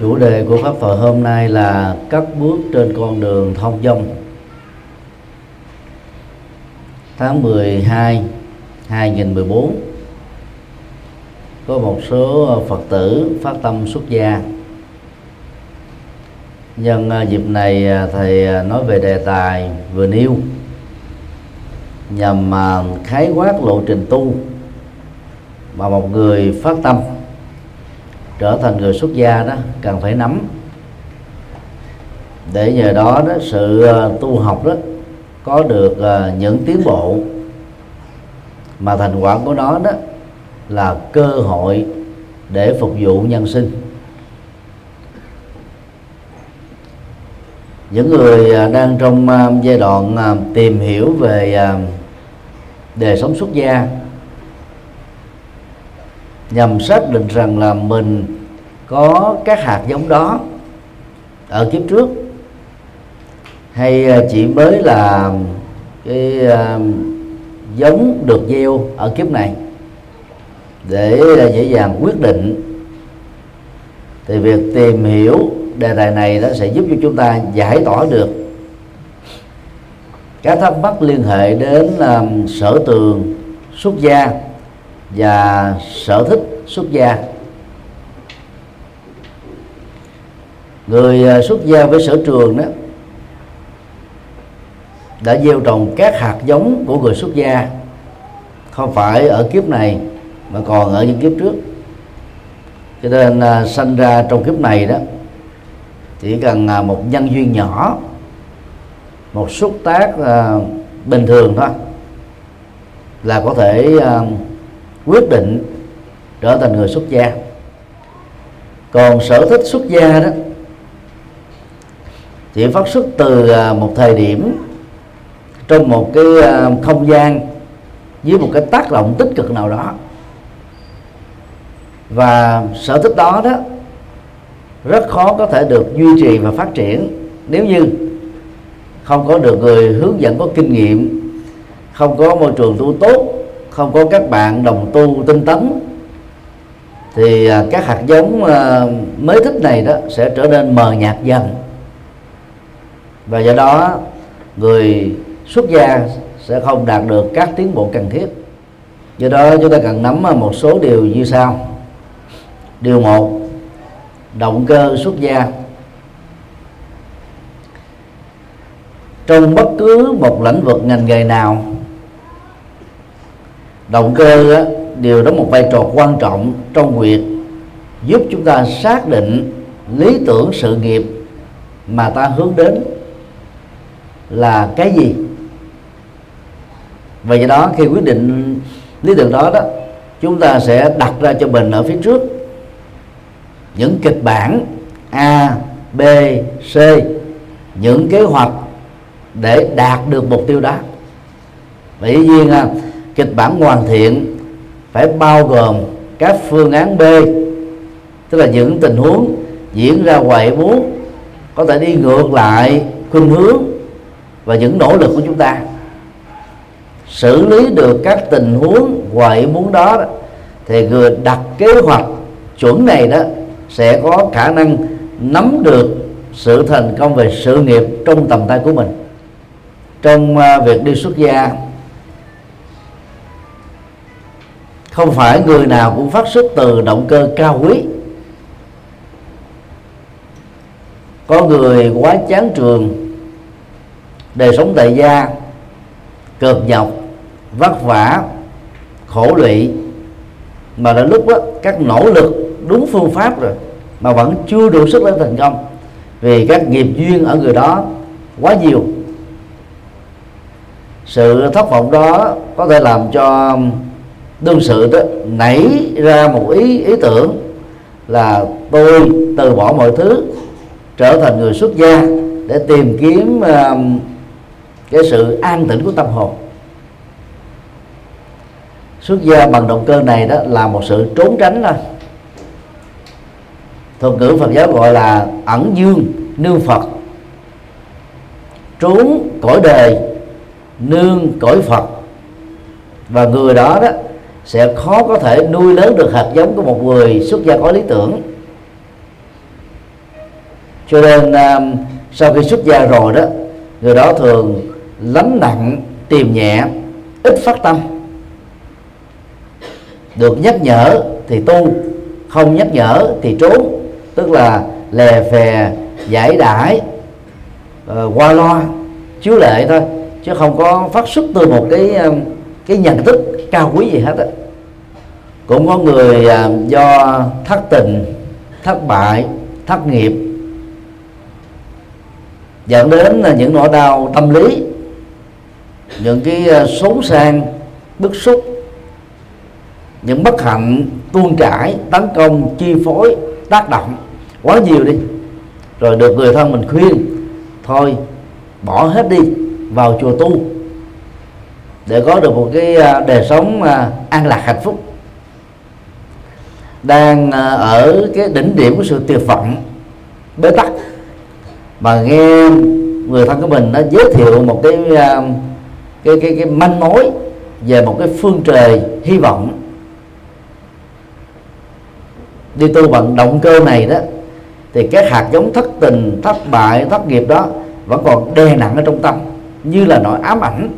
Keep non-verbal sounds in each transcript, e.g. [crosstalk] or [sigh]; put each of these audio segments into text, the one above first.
chủ đề của pháp thoại hôm nay là cất bước trên con đường thông dong. Tháng 12 2014 có một số Phật tử, phát tâm xuất gia. Nhân à, dịp này à, thầy à, nói về đề tài vừa nêu nhằm khái quát lộ trình tu mà một người phát tâm trở thành người xuất gia đó, cần phải nắm. Để nhờ đó đó, sự ờ, tu học đó có được ờ, những tiến bộ. Mà thành quả của nó đó là cơ hội để phục vụ nhân sinh. Những người ờ, đang trong giai đoạn tìm hiểu về đời sống xuất gia, nhằm xác định rằng là mình có các hạt giống đó ở kiếp trước. Hay à, chỉ mới là cái à, giống được gieo ở kiếp này để à, dễ dàng quyết định. Thì việc tìm hiểu đề tài này nó sẽ giúp cho chúng ta giải tỏa được các thắc mắc liên hệ đến um, sở tường xuất gia và sở thích xuất gia. Người à, xuất gia với sở trường đó đã gieo trồng các hạt giống của người xuất gia không phải ở kiếp này mà còn ở những kiếp trước. Cho nên à, sanh ra trong kiếp này đó chỉ cần à, một nhân duyên nhỏ một xúc tác à, bình thường thôi là có thể à, quyết định trở thành người xuất gia. Còn sở thích xuất gia đó chỉ phát xuất từ à, một thời điểm trong một cái à, không gian với một cái tác động tích cực nào đó. Và sở thích đó đó rất khó có thể được duy trì và phát triển nếu như không có được người hướng dẫn có kinh nghiệm, không có môi trường tu tốt, không có các bạn đồng tu tinh tấn. Thì à, các hạt giống mới thích này đó sẽ trở nên mờ nhạt dần và do đó, người xuất gia sẽ không đạt được các tiến bộ cần thiết. Do đó, chúng ta cần nắm một số điều như sau. Điều một, động cơ xuất gia. Trong bất cứ một lĩnh vực ngành nghề nào, động cơ đều đóng một vai trò quan trọng trong việc giúp chúng ta xác định lý tưởng sự nghiệp mà ta hướng đến là cái gì? Và do đó khi quyết định lý tưởng đó đó, chúng ta sẽ đặt ra cho mình ở phía trước những kịch bản A, B, C, những kế hoạch để đạt được mục tiêu đó. Và dĩ nhiên kịch bản hoàn thiện phải bao gồm các phương án B, tức là những tình huống diễn ra ngoài muốn, có thể đi ngược lại khuynh hướng và những nỗ lực của chúng ta. Xử lý được các tình huống ngoài muốn đó thì người đặt kế hoạch chuẩn này đó sẽ có khả năng nắm được sự thành công về sự nghiệp trong tầm tay của mình. Trong à, việc đi xuất gia, không phải người nào cũng phát xuất từ động cơ cao quý. Có người quá chán trường đời sống tại gia cực nhọc vất vả khổ lụy. Mà đến lúc đó các nỗ lực đúng phương pháp rồi mà vẫn chưa đủ sức để thành công. Vì các nghiệp duyên ở người đó quá nhiều. Sự thất vọng đó có thể làm cho đương sự đó nảy ra một ý ý tưởng là tôi từ bỏ mọi thứ trở thành người xuất gia để tìm kiếm uh, cái sự an tĩnh của tâm hồn. Xuất gia bằng động cơ này đó là một sự trốn tránh thôi. Thuật ngữ Phật giáo gọi là ẩn dương, nương Phật. Trốn cõi đời, nương cõi Phật. Và người đó đó sẽ khó có thể nuôi lớn được hạt giống của một người xuất gia có lý tưởng. Cho nên à, sau khi xuất gia rồi đó, người đó thường lánh nặng tìm nhẹ ít phát tâm. Được nhắc nhở thì tu không nhắc nhở thì trốn tức là lè phè giải đãi uh, qua loa chiếu lệ thôi chứ không có phát xuất từ một cái ờ, cái nhận thức cao quý gì hết á. Cũng có người uh, do thất tình thất bại thất nghiệp dẫn đến là những nỗi đau tâm lý những cái ờ, xấu sang, bức xúc, những bất hạnh, tuôn trải, tấn công, chi phối, tác động quá nhiều đi. Rồi được người thân mình khuyên, thôi, bỏ hết đi, vào chùa tu, để có được một cái ờ, đời sống ờ, an lạc hạnh phúc. Đang ở cái đỉnh điểm của sự tuyệt vọng, bế tắc. Mà nghe người thân của mình nó giới thiệu một cái cái cái cái manh mối về một cái phương trời hy vọng. Đi tu bằng động cơ này đó, thì các hạt giống thất tình, thất bại, thất nghiệp đó vẫn còn đè nặng ở trong tâm, như là nỗi ám ảnh.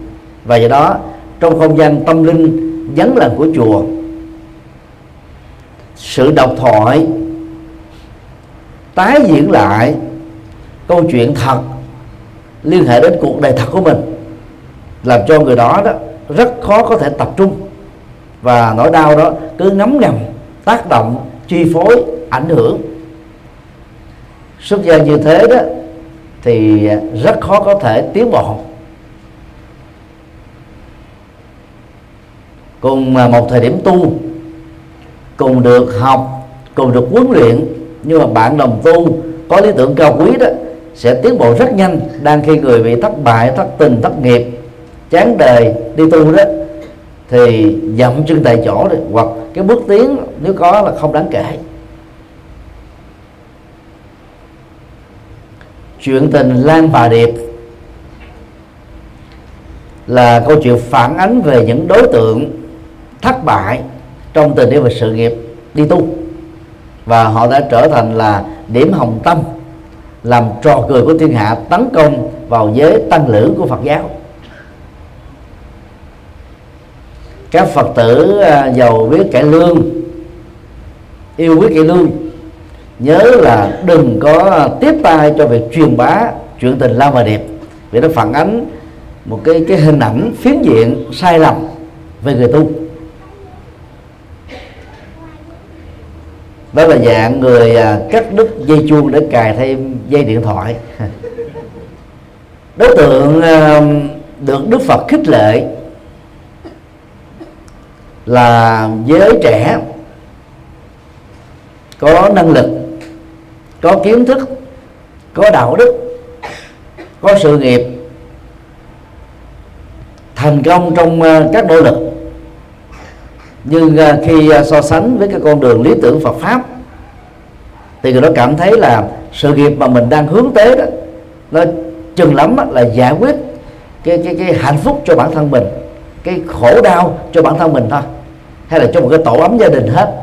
Và do đó, trong không gian tâm linh vắng lặng của chùa, sự độc thoại, tái diễn lại câu chuyện thật liên hệ đến cuộc đời thật của mình làm cho người đó đó, rất khó có thể tập trung. Và nỗi đau đó cứ ngấm ngầm, tác động, chi phối, ảnh hưởng. Xuất gia như thế đó, thì rất khó có thể tiến bộ. Cùng một thời điểm tu, cùng được học, cùng được huấn luyện, nhưng mà bạn đồng tu, có lý tưởng cao quý đó, sẽ tiến bộ rất nhanh, đang khi người bị thất bại, thất tình, thất nghiệp chán đời, đi tu đó, thì dậm chân tại chỗ đi hoặc cái bước tiến, nếu có là không đáng kể. Chuyện tình Lan Bà Điệp là câu chuyện phản ánh về những đối tượng thất bại trong tình yêu và sự nghiệp đi tu. Và họ đã trở thành là điểm hồng tâm, làm trò cười của thiên hạ, tấn công vào giới tăng lữ của Phật giáo. Các Phật tử à, giàu biết cải lương, yêu quý cải lương. Nhớ là đừng có tiếp tay cho việc truyền bá chuyện tình lao và đẹp, vì nó phản ánh một cái cái hình ảnh phiến diện sai lầm về người tu. Đó là dạng người à, cắt đứt dây chuông để cài thêm dây điện thoại. [laughs] Đối tượng à, được đức phật khích lệ là giới trẻ, có năng lực, có kiến thức, có đạo đức, có sự nghiệp, thành công trong ờ, các nỗ lực. Nhưng ờ, khi ờ, so sánh với cái con đường lý tưởng Phật pháp, thì người đó cảm thấy là sự nghiệp mà mình đang hướng tới đó, nó chừng lắm là giải quyết cái cái cái hạnh phúc cho bản thân mình, cái khổ đau cho bản thân mình thôi hay là cho một cái tổ ấm gia đình hết.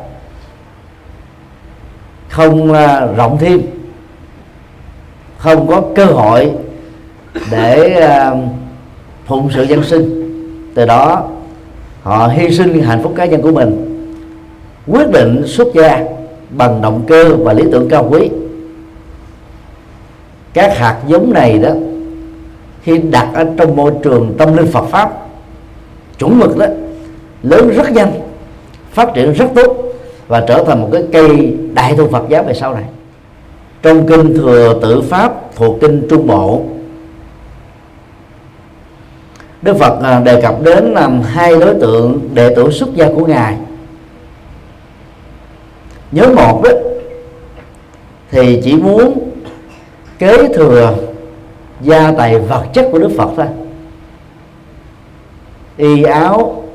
Không à, rộng thêm. Không có cơ hội để à, phụng sự dân sinh. Từ đó, họ hy sinh hạnh phúc cá nhân của mình, quyết định xuất gia bằng động cơ và lý tưởng cao quý. Các hạt giống này đó, khi đặt ở trong môi trường tâm linh Phật pháp, chuẩn mực đó, lớn rất nhanh phát triển rất tốt và trở thành một cái cây đại tu Phật giáo về sau này. Trong kinh thừa tự pháp thuộc kinh trung bộ, Đức Phật à, đề cập đến làm hai đối tượng đệ tử xuất gia của ngài. Nhớ một đó, thì chỉ muốn kế thừa gia tài vật chất của Đức Phật thôi. Y áo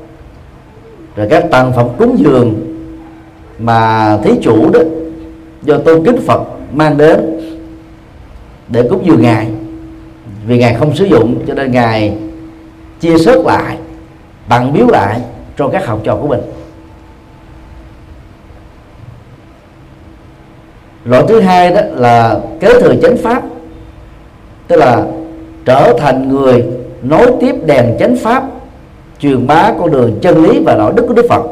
rồi các tặng phẩm cúng dường mà thí chủ đó, do tôn kính Phật mang đến để cúng dường ngài. Vì ngài không sử dụng, cho nên ngài chia sớt lại, tặng biếu lại cho các học trò của mình. Loại thứ hai đó là kế thừa chánh pháp, tức là trở thành người nối tiếp đèn chánh pháp truyền bá con đường chân lý và đạo đức của Đức Phật.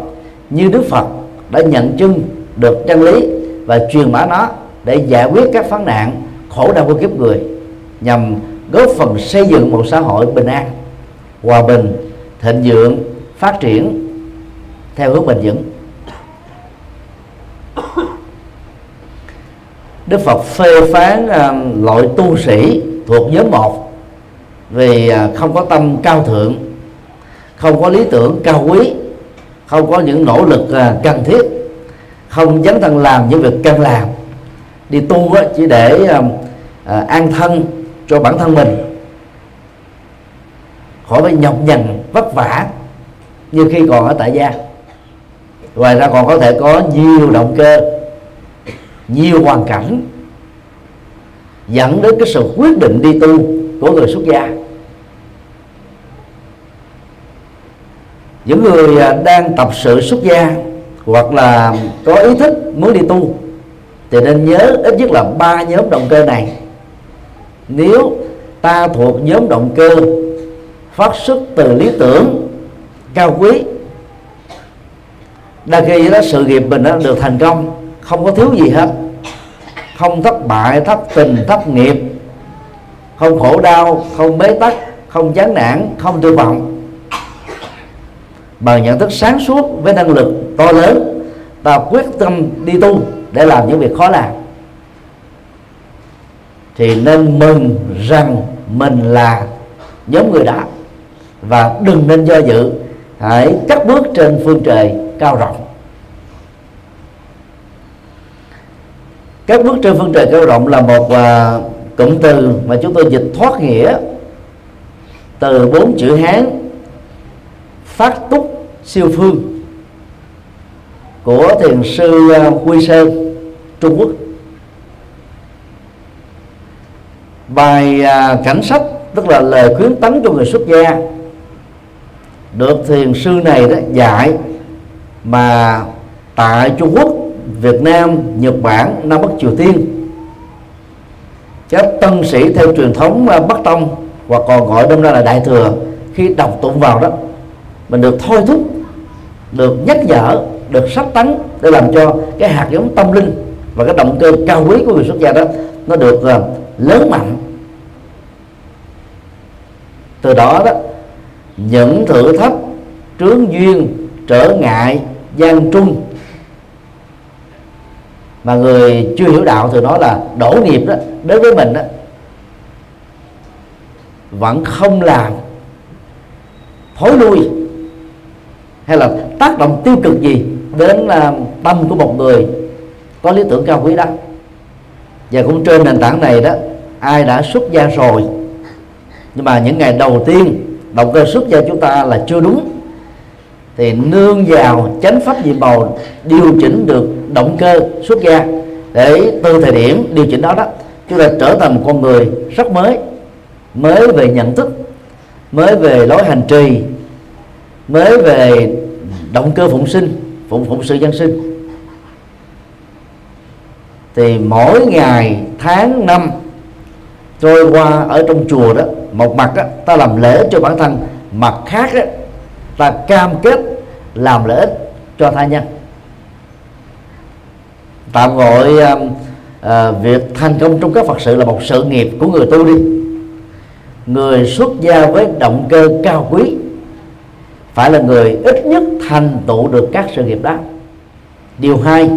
Như Đức Phật đã nhận chân được chân lý và truyền bá nó để giải quyết các phán nạn khổ đau của kiếp người nhằm góp phần xây dựng một xã hội bình an hòa bình thịnh vượng phát triển theo hướng bền vững. Đức Phật phê phán uh, loại tu sĩ thuộc nhóm một vì uh, không có tâm cao thượng không có lý tưởng cao quý. Không có những nỗ lực à, cần thiết. Không dấn thân làm những việc cần làm. Đi tu chỉ để à, à, an thân cho bản thân mình. Khỏi phải nhọc nhằn, vất vả, như khi còn ở tại gia. Ngoài ra còn có thể có nhiều động cơ, nhiều hoàn cảnh, dẫn đến cái sự quyết định đi tu của người xuất gia. Những người à, đang tập sự xuất gia hoặc là có ý thức muốn đi tu thì nên nhớ ít nhất là ba nhóm động cơ này. Nếu ta thuộc nhóm động cơ phát xuất từ lý tưởng cao quý, đa khi đó sự nghiệp mình đã được thành công, không có thiếu gì hết. Không thất bại, thất tình, thất nghiệp, không khổ đau, không bế tắc, không chán nản, không tư vọng bằng nhận thức sáng suốt với năng lực to lớn và quyết tâm đi tu để làm những việc khó làm. Thì nên mừng rằng mình là nhóm người đã và đừng nên do dự hãy cắt bước trên phương trời cao rộng. Các bước trên phương trời cao rộng là một uh, cụm từ mà chúng tôi dịch thoát nghĩa từ bốn chữ hán phát túc siêu phương của thiền sư à, Quy Sơn, Trung Quốc. Bài à, cảnh sách, tức là lời khuyến tấn cho người xuất gia, được thiền sư này đó dạy mà tại Trung Quốc, Việt Nam, Nhật Bản, Nam Bắc Triều Tiên. Các tân sĩ theo truyền thống à, Bắc Tông, hoặc còn gọi đông ra là Đại thừa, khi đọc tụng vào đó mình được thôi thúc được nhắc nhở được sách tấn để làm cho cái hạt giống tâm linh và cái động cơ cao quý của người xuất gia đó nó được uh, lớn mạnh. Từ đó đó những thử thách trướng duyên trở ngại gian trung mà người chưa hiểu đạo thì nói là đổ nghiệp đó đối với mình đó vẫn không làm thối lui hay là tác động tiêu cực gì đến à, tâm của một người có lý tưởng cao quý đó? Và cũng trên nền tảng này đó, ai đã xuất gia rồi? Nhưng mà những ngày đầu tiên, động cơ xuất gia chúng ta là chưa đúng. Thì nương vào chánh pháp nhiệm màu điều chỉnh được động cơ xuất gia để từ thời điểm điều chỉnh đó đó, chúng ta trở thành một con người rất mới mới về nhận thức, mới về lối hành trì, mới về động cơ phụng sinh phụng phụng sự dân sinh. Thì mỗi ngày tháng năm trôi qua ở trong chùa đó một mặt đó, ta làm lễ cho bản thân mặt khác đó, ta cam kết làm lễ cho tha nhân. Tạm gọi uh, uh, việc thành công trong các phật sự là một sự nghiệp của người tu đi. Người xuất gia với động cơ cao quý phải là người ít nhất thành tựu được các sự nghiệp đó. Điều hai,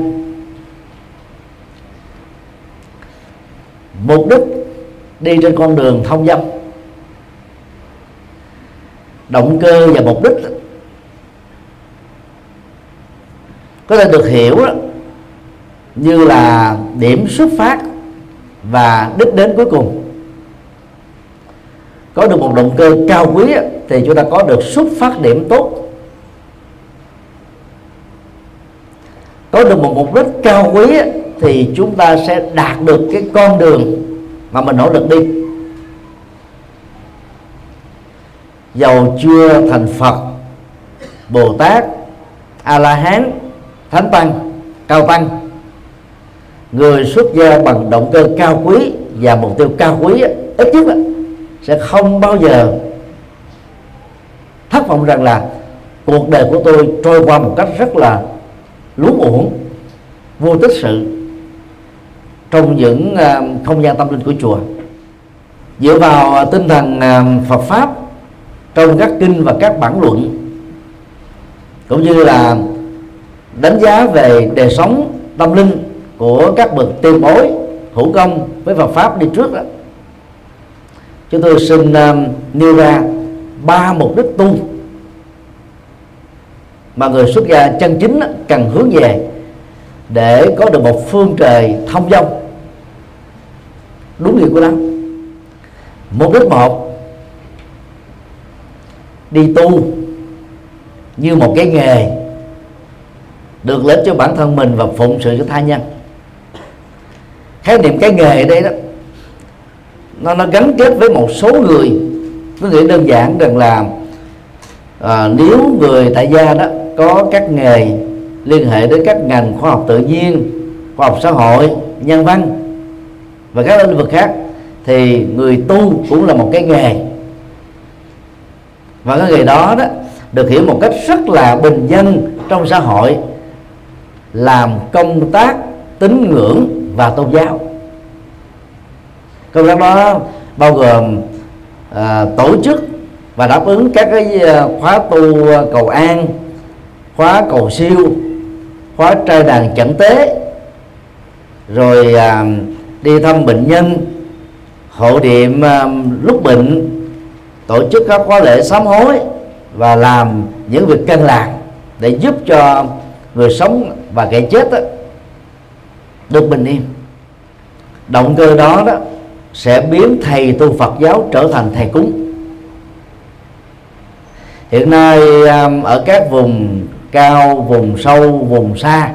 mục đích đi trên con đường thông dâm. Động cơ và mục đích có thể được hiểu như là điểm xuất phát và đích đến cuối cùng. Có được một động cơ cao quý thì chúng ta có được xuất phát điểm tốt. Có được một mục đích cao quý thì chúng ta sẽ đạt được cái con đường mà mình nỗ lực đi. Dầu chưa thành phật, bồ tát a la hán thánh tăng, cao tăng. Người xuất gia bằng động cơ cao quý và mục tiêu cao quý ít nhất sẽ không bao giờ thất vọng rằng là cuộc đời của tôi trôi qua một cách rất là luống uổng vô tích sự trong những uh, không gian tâm linh của chùa dựa vào à, tinh thần uh, Phật pháp trong các kinh và các bản luận cũng như là đánh giá về đời sống tâm linh của các bậc tiên bối hữu công với Phật pháp đi trước đó chúng tôi xin uh, nêu ra ba mục đích tu. Mà người xuất gia chân chính cần hướng về để có được một phương trời thông dong. Đúng nghĩa của nó. Mục đích một, đi tu như một cái nghề được lớn cho bản thân mình và phụng sự cho tha nhân. Khái niệm cái nghề ở đây đó, nó nó gắn kết với một số người có nghĩ đơn giản rằng là à, nếu người tại gia đó có các nghề liên hệ đến các ngành khoa học tự nhiên khoa học xã hội nhân văn và các lĩnh vực khác thì người tu cũng là một cái nghề. Và cái nghề đó đó được hiểu một cách rất là bình dân trong xã hội làm công tác tín ngưỡng và tôn giáo. Công tác đó bao gồm à, tổ chức và đáp ứng các cái à, khóa tu à, cầu an khóa cầu siêu khóa trai đàn chẩn tế rồi à, đi thăm bệnh nhân hộ niệm à, lúc bệnh tổ chức các khóa lễ sám hối và làm những việc căn lành để giúp cho người sống và kẻ chết đó, được bình yên. Động cơ đó đó sẽ biến thầy tu Phật giáo trở thành thầy cúng. Hiện nay um, ở các vùng cao, vùng sâu, vùng xa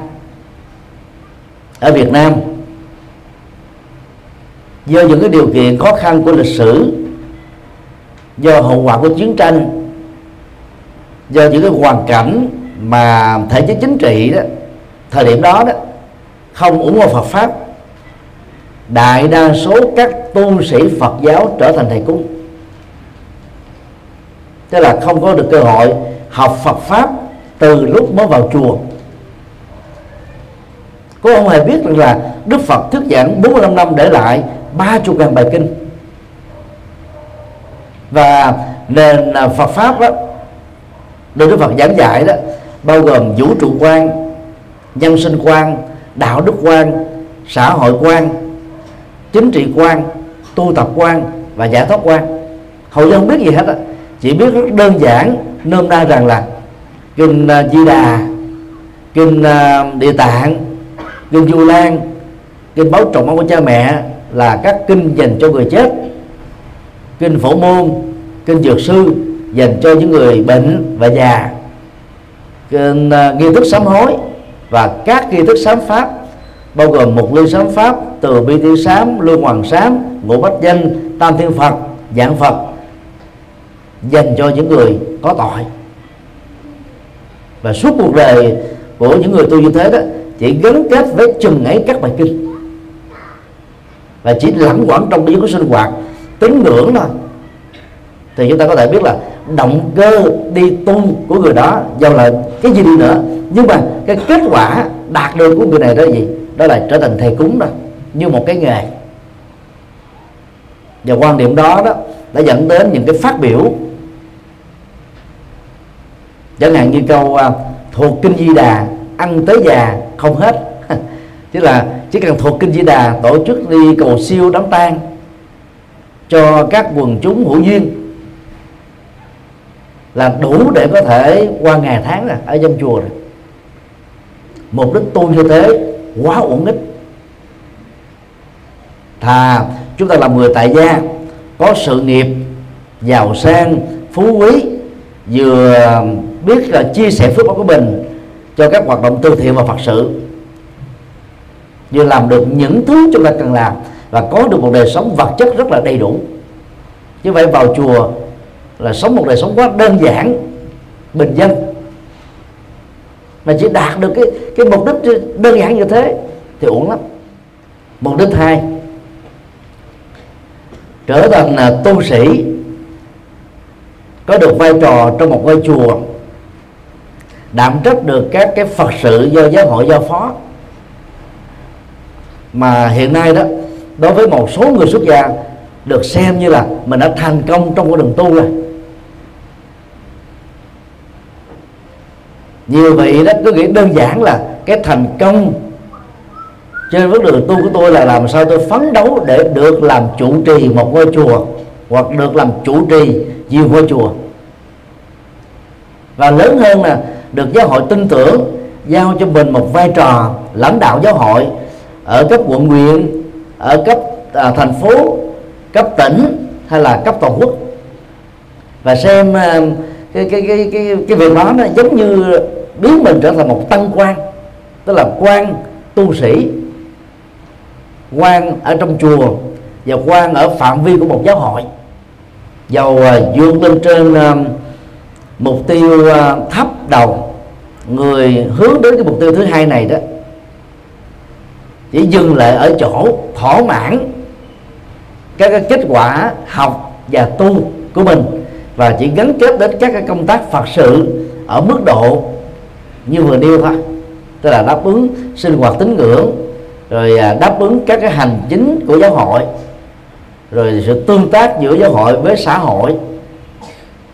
ở Việt Nam, do những cái điều kiện khó khăn của lịch sử, do hậu quả của chiến tranh, do những cái hoàn cảnh mà thể chế chính trị đó, thời điểm đó đó, không ủng hộ Phật pháp đại đa số các tu sĩ Phật giáo trở thành thầy cúng. Tức là không có được cơ hội học Phật pháp từ lúc mới vào chùa. Cô không hề biết rằng là Đức Phật thuyết giảng 45 năm để lại ba chục ngàn bài kinh. Và nền à, Phật pháp đó được Đức Phật giảng dạy đó, bao gồm vũ trụ quan, nhân sinh quan, đạo đức quan, xã hội quan chính trị quan tu tập quan và giải thoát quan. Hầu như không biết gì hết á chỉ biết rất đơn giản nôm na rằng là kinh uh, di đà kinh uh, địa tạng kinh du lan kinh báo trọng của cha mẹ là các kinh dành cho người chết kinh phổ môn kinh dược sư dành cho những người bệnh và già kinh uh, nghi thức sám hối và các nghi thức sám pháp bao gồm một lưu sám pháp từ bi tiêu sám, lưu hoàng sám, ngũ bách danh tam thiên phật dạng phật, dành cho những người có tội. Và suốt cuộc đời của những người tu như thế đó, chỉ gắn kết với chừng ấy các bài kinh. Và chỉ lãng quẩn trong cái sinh hoạt, tín ngưỡng thôi. Thì chúng ta có thể biết là động cơ đi tu của người đó, do là cái gì đi nữa. Nhưng mà cái kết quả đạt được của người này đó là gì? Đó là trở thành thầy cúng rồi như một cái nghề. Và quan điểm đó đó đã dẫn đến những cái phát biểu. Chẳng hạn như câu à, thuộc kinh di đà, ăn tới già không hết. [laughs] Chứ là chỉ cần thuộc kinh di đà, tổ chức đi cầu siêu đám tang cho các quần chúng hữu duyên là đủ để có thể qua ngày tháng rồi ở trong chùa rồi. Mục đích tu như thế quá uổng ích. Thà chúng ta làm người tại gia, có sự nghiệp, giàu sang, phú quý, vừa biết là chia sẻ phước báo của mình cho các hoạt động từ thiện và phật sự. Vừa làm được những thứ chúng ta cần làm và có được một đời sống vật chất rất là đầy đủ. Như vậy vào chùa là sống một đời sống quá đơn giản, bình dân mà chỉ đạt được cái cái mục đích đơn giản như thế thì uổng lắm. Mục đích hai, trở thành là tu sĩ có được vai trò trong một ngôi chùa, đảm trách được các cái phật sự do giáo hội giao phó. Mà hiện nay đó, đối với một số người xuất gia được xem như là mình đã thành công trong con đường tu rồi. Nhiều vị đó cứ nghĩ đơn giản là cái thành công trên vấn đường tu của tôi là làm sao tôi phấn đấu để được làm chủ trì một ngôi chùa hoặc được làm chủ trì nhiều ngôi chùa. Và lớn hơn là được giáo hội tin tưởng giao cho mình một vai trò lãnh đạo giáo hội ở cấp quận huyện ở cấp à, thành phố cấp tỉnh hay là cấp toàn quốc. Và xem à, cái, cái cái cái cái việc đó nó giống như biến mình trở thành một tăng quan tức là quan tu sĩ quan ở trong chùa và quan ở phạm vi của một giáo hội. Dầu uh, vươn lên trên uh, mục tiêu uh, thấp đầu người hướng đến cái mục tiêu thứ hai này đó chỉ dừng lại ở chỗ thỏa mãn các cái kết quả học và tu của mình và chỉ gắn kết đến các cái công tác phật sự ở mức độ như vừa nêu thôi. Tức là đáp ứng sinh hoạt tín ngưỡng, rồi à, đáp ứng các cái hành chính của giáo hội, rồi sự tương tác giữa giáo hội với xã hội,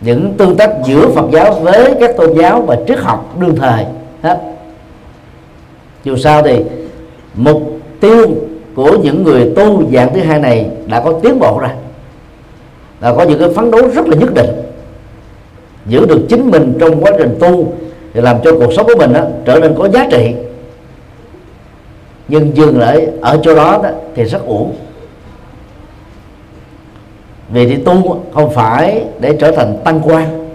những tương tác giữa Phật giáo với các tôn giáo và triết học đương thời hết dù sao thì mục tiêu của những người tu dạng thứ hai này đã có tiến bộ ra là có những cái phấn đấu rất là nhất định, giữ được chính mình trong quá trình tu thì làm cho cuộc sống của mình đó, trở nên có giá trị. Nhưng dừng lại ở chỗ đó, đó thì rất uổng. Vì đi tu không phải để trở thành tăng quan.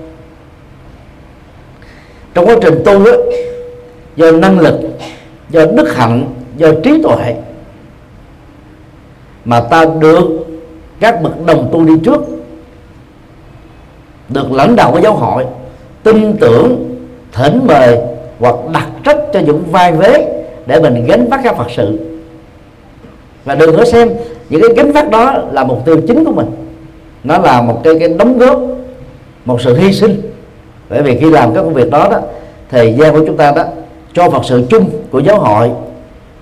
Trong quá trình tu đó, do năng lực do đức hạnh do trí tuệ mà ta được các bậc đồng tu đi trước được lãnh đạo của giáo hội tin tưởng thỉnh mời hoặc đặt trách cho những vai vế để mình gánh vác các phật sự. Và đừng có xem những cái gánh vác đó là mục tiêu chính của mình. Nó là một cái cái đóng góp một sự hy sinh. Bởi vì khi làm các công việc đó đó thời gian của chúng ta đó cho phật sự chung của giáo hội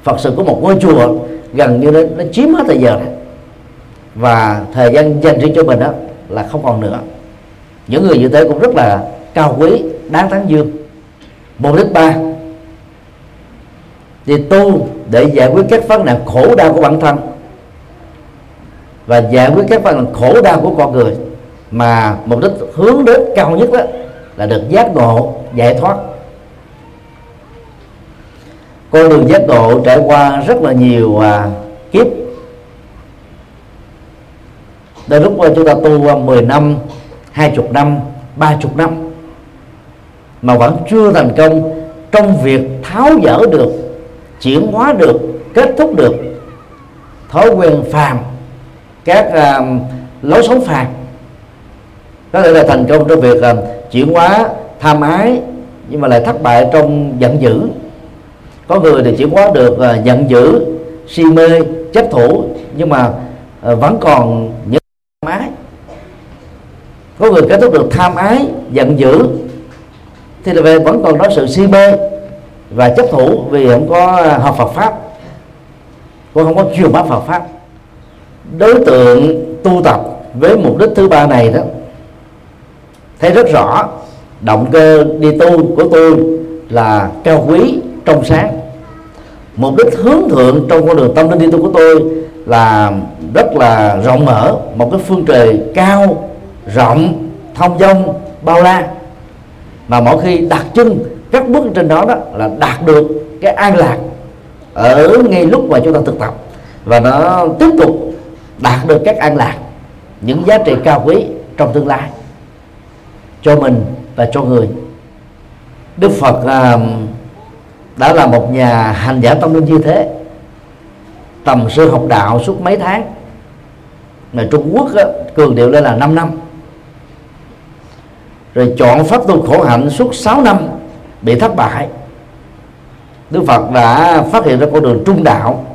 phật sự của một ngôi chùa gần như nó, nó chiếm hết thời giờ này và thời gian dành riêng cho mình đó là không còn nữa. Những người như thế cũng rất là cao quý đáng tán dương mục đích ba. Thì tu để giải quyết các vấn nạn khổ đau của bản thân. Và giải quyết các vấn nạn khổ đau của con người mà mục đích hướng đến cao nhất đó là được giác ngộ giải thoát. Con đường giác ngộ trải qua rất là nhiều à, kiếp. Đến lúc chúng ta tu à, 10 năm 20 năm 30 năm mà vẫn chưa thành công trong việc tháo dỡ được chuyển hóa được kết thúc được thói quen phàm các uh, lối sống phàm. Có thể là thành công trong việc uh, chuyển hóa tham ái nhưng mà lại thất bại trong giận dữ. Có người thì chuyển hóa được uh, giận dữ si mê chấp thủ nhưng mà uh, vẫn còn những tham ái. Có người kết thúc được tham ái giận dữ thì là về vẫn còn đó sự si mê và chấp thủ vì không có à, học Phật pháp. Cũng không có truyền bá Phật pháp. Đối tượng tu tập với mục đích thứ ba này đó, thấy rất rõ động cơ đi tu của tôi là cao quý, trong sáng. Mục đích hướng thượng trong con đường tâm linh đi tu của tôi là rất là rộng mở, một cái phương trời cao, rộng, thông dong, bao la mà mỗi khi đặt chân các bước trên đó đó là đạt được cái an lạc ở ngay lúc mà chúng ta thực tập. Và nó tiếp tục đạt được các an lạc những giá trị cao quý trong tương lai cho mình và cho người. Đức Phật à, đã là một nhà hành giả tâm linh như thế tầm sư học đạo suốt mấy tháng. Mà Trung Quốc á, cường điệu lên là 5 năm rồi chọn pháp tu khổ hạnh suốt 6 năm bị thất bại. Đức Phật đã phát hiện ra con đường trung đạo.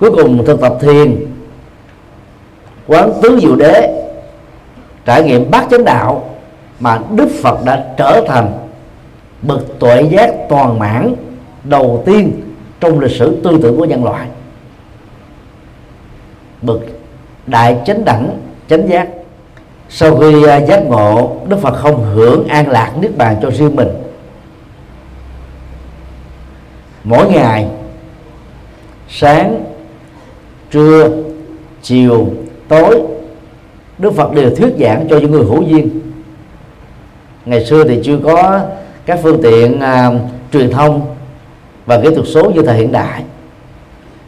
Cuối cùng thực tập thiền, quán tứ diệu đế, trải nghiệm bát chánh đạo mà đức phật đã trở thành bậc tuệ giác toàn mãn đầu tiên trong lịch sử tư tưởng của nhân loại. Bậc đại chánh đẳng, chánh giác sau khi à, giác ngộ đức phật không hưởng an lạc niết bàn cho riêng mình. Mỗi ngày sáng trưa chiều tối đức phật đều thuyết giảng cho những người hữu duyên. Ngày xưa thì chưa có các phương tiện à, truyền thông và kỹ thuật số như thời hiện đại.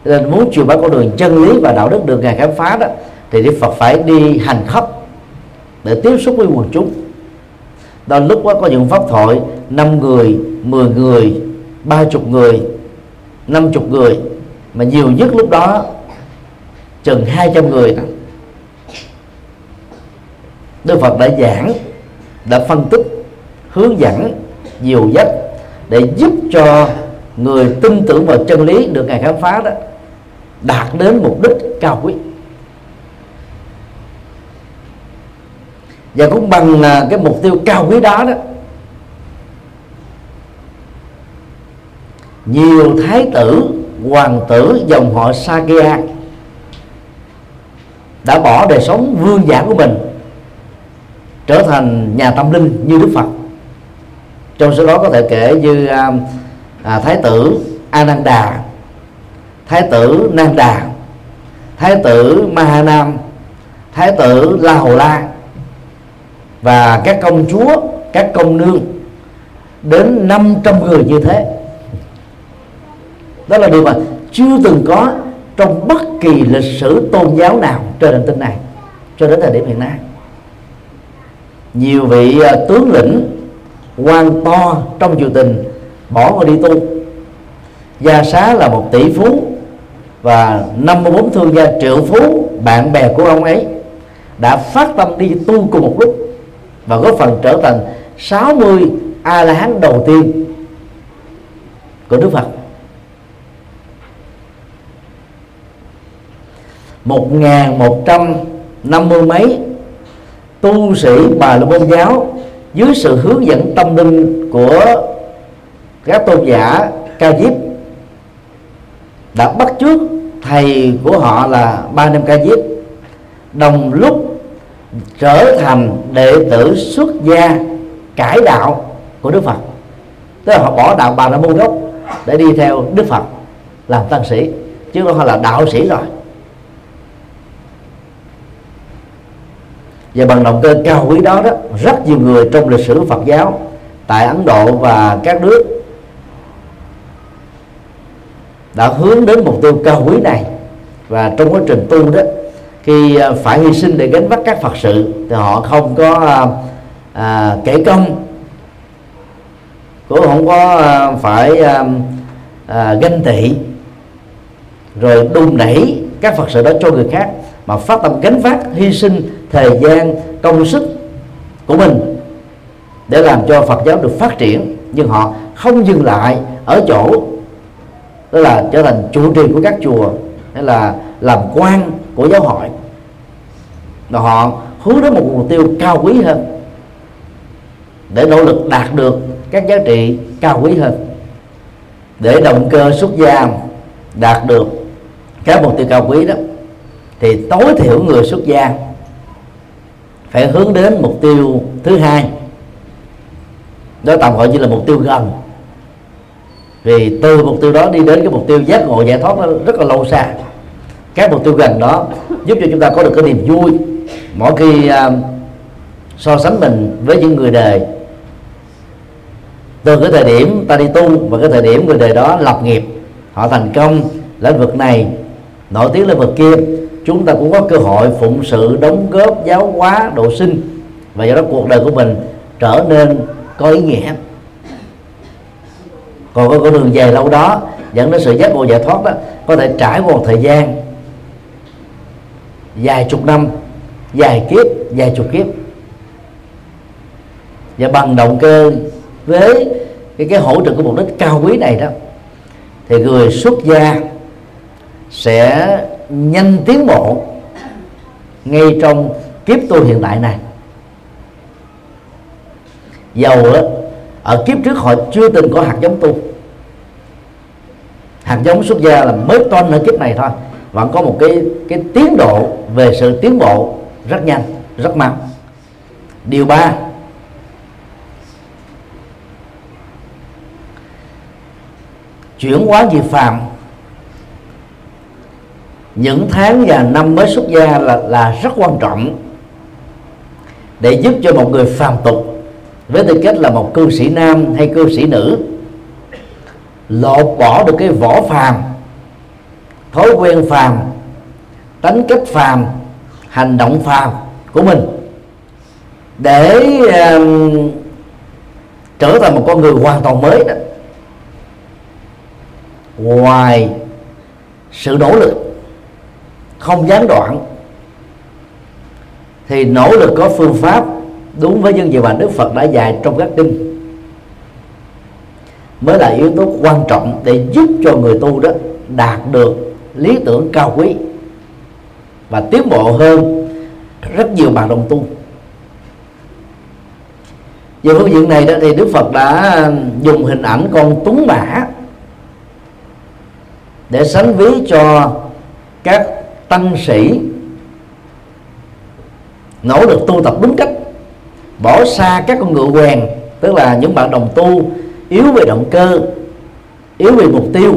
Nên muốn truyền bá con đường chân lý và đạo đức được ngài khám phá đó thì đức phật phải đi hành khắp để tiếp xúc với quần chúng. Đó, lúc đó có những pháp thoại, năm người 10 người, ba chục người, năm chục người. Mà nhiều nhất lúc đó, chừng 200 người. Đó. Đức Phật đã giảng, đã phân tích, hướng dẫn nhiều dắt để giúp cho người tin tưởng vào chân lý được ngài khám phá đó, đạt đến mục đích cao quý. Và cũng bằng à, cái mục tiêu cao quý đó đó nhiều thái tử hoàng tử dòng họ Sakya đã bỏ đời sống vương giả của mình trở thành nhà tâm linh như Đức Phật. Trong số đó có thể kể như à, à, thái tử Ananda thái tử Nanda thái tử Mahanam thái tử La Hồ La và các công chúa, các công nương đến 500 người như thế. Đó là điều mà chưa từng có trong bất kỳ lịch sử tôn giáo nào trên hành tinh này, cho đến thời điểm hiện nay. Nhiều vị à, tướng lĩnh quan to trong triều đình bỏ ngôi đi tu. Gia xá là một tỷ phú và 54 thương gia triệu phú, bạn bè của ông ấy đã phát tâm đi tu cùng một lúc và góp phần trở thành 60 a la hán đầu tiên của Đức Phật. Một ngàn một trăm năm mươi mấy, tu sĩ bà la môn giáo dưới sự hướng dẫn tâm linh của các tôn giả ca diếp đã bắt chước thầy của họ là ba năm ca diếp. Đồng lúc trở thành đệ tử xuất gia cải đạo của Đức Phật. Tức là họ bỏ đạo bà la môn gốc để đi theo Đức Phật làm tăng sĩ, chứ không phải là đạo sĩ rồi. Và bằng động cơ cao quý đó đó, rất nhiều người trong lịch sử Phật giáo, tại Ấn Độ và các nước, đã hướng đến mục tiêu cao quý này. Và trong quá trình tu đó khi à, phải hy sinh để gánh vác các phật sự thì họ không có à, à, kể công. Cũng không có à, phải à, à, ganh tị. Rồi đun đẩy các phật sự đó cho người khác mà phát tâm gánh vác hy sinh thời gian công sức của mình để làm cho Phật giáo được phát triển. Nhưng họ không dừng lại ở chỗ đó là trở thành chủ trì của các chùa hay là làm quan của giáo hội. Và họ hướng đến một mục tiêu cao quý hơn để nỗ lực đạt được các giá trị cao quý hơn, để động cơ xuất gia đạt được các mục tiêu cao quý đó. Thì tối thiểu người xuất gia phải hướng đến mục tiêu thứ hai. Đó tạm gọi như là mục tiêu gần. Vì từ mục tiêu đó đi đến cái mục tiêu giác ngộ giải thoát nó rất là lâu xa các mục tiêu gần đó giúp cho chúng ta có được cái niềm vui. Mỗi khi uh, so sánh mình với những người đời từ cái thời điểm ta đi tu và cái thời điểm người đời đó lập nghiệp họ thành công lĩnh vực này nổi tiếng lĩnh vực kia chúng ta cũng có cơ hội phụng sự đóng góp giáo hóa độ sinh. Và do đó cuộc đời của mình trở nên có ý nghĩa. Còn có con đường dài lâu đó dẫn đến sự giác ngộ giải thoát đó có thể trải qua một thời gian dài chục năm dài kiếp dài chục kiếp. Và bằng động cơ với cái, cái hỗ trợ của mục đích cao quý này đó thì người xuất gia sẽ nhanh tiến bộ ngay trong kiếp tu hiện tại này. Dầu ở kiếp trước họ chưa từng có hạt giống tu. Hạt giống xuất gia là mới toan ở kiếp này thôi vẫn có một cái cái tiến độ về sự tiến bộ rất nhanh, rất mau. Điều ba, chuyển hóa diệt phàm. Những tháng và năm mới xuất gia là là rất quan trọng để giúp cho một người phàm tục, với tư cách là một cư sĩ nam hay cư sĩ nữ, lột bỏ được cái vỏ phàm thói quen phàm tính cách phàm hành động phàm của mình. Để uh, trở thành một con người hoàn toàn mới đó ngoài sự nỗ lực không gián đoạn thì nỗ lực có phương pháp đúng với những gì mà Đức Phật đã dạy trong các kinh. Mới là yếu tố quan trọng để giúp cho người tu đó đạt được lý tưởng cao quý và tiến bộ hơn rất nhiều bạn đồng tu. Về phương diện này đó thì Đức Phật đã dùng hình ảnh con tuấn mã để sánh ví cho các tăng sĩ nỗ lực tu tập đúng cách bỏ xa các con ngựa quen, tức là những bạn đồng tu yếu về động cơ yếu về mục tiêu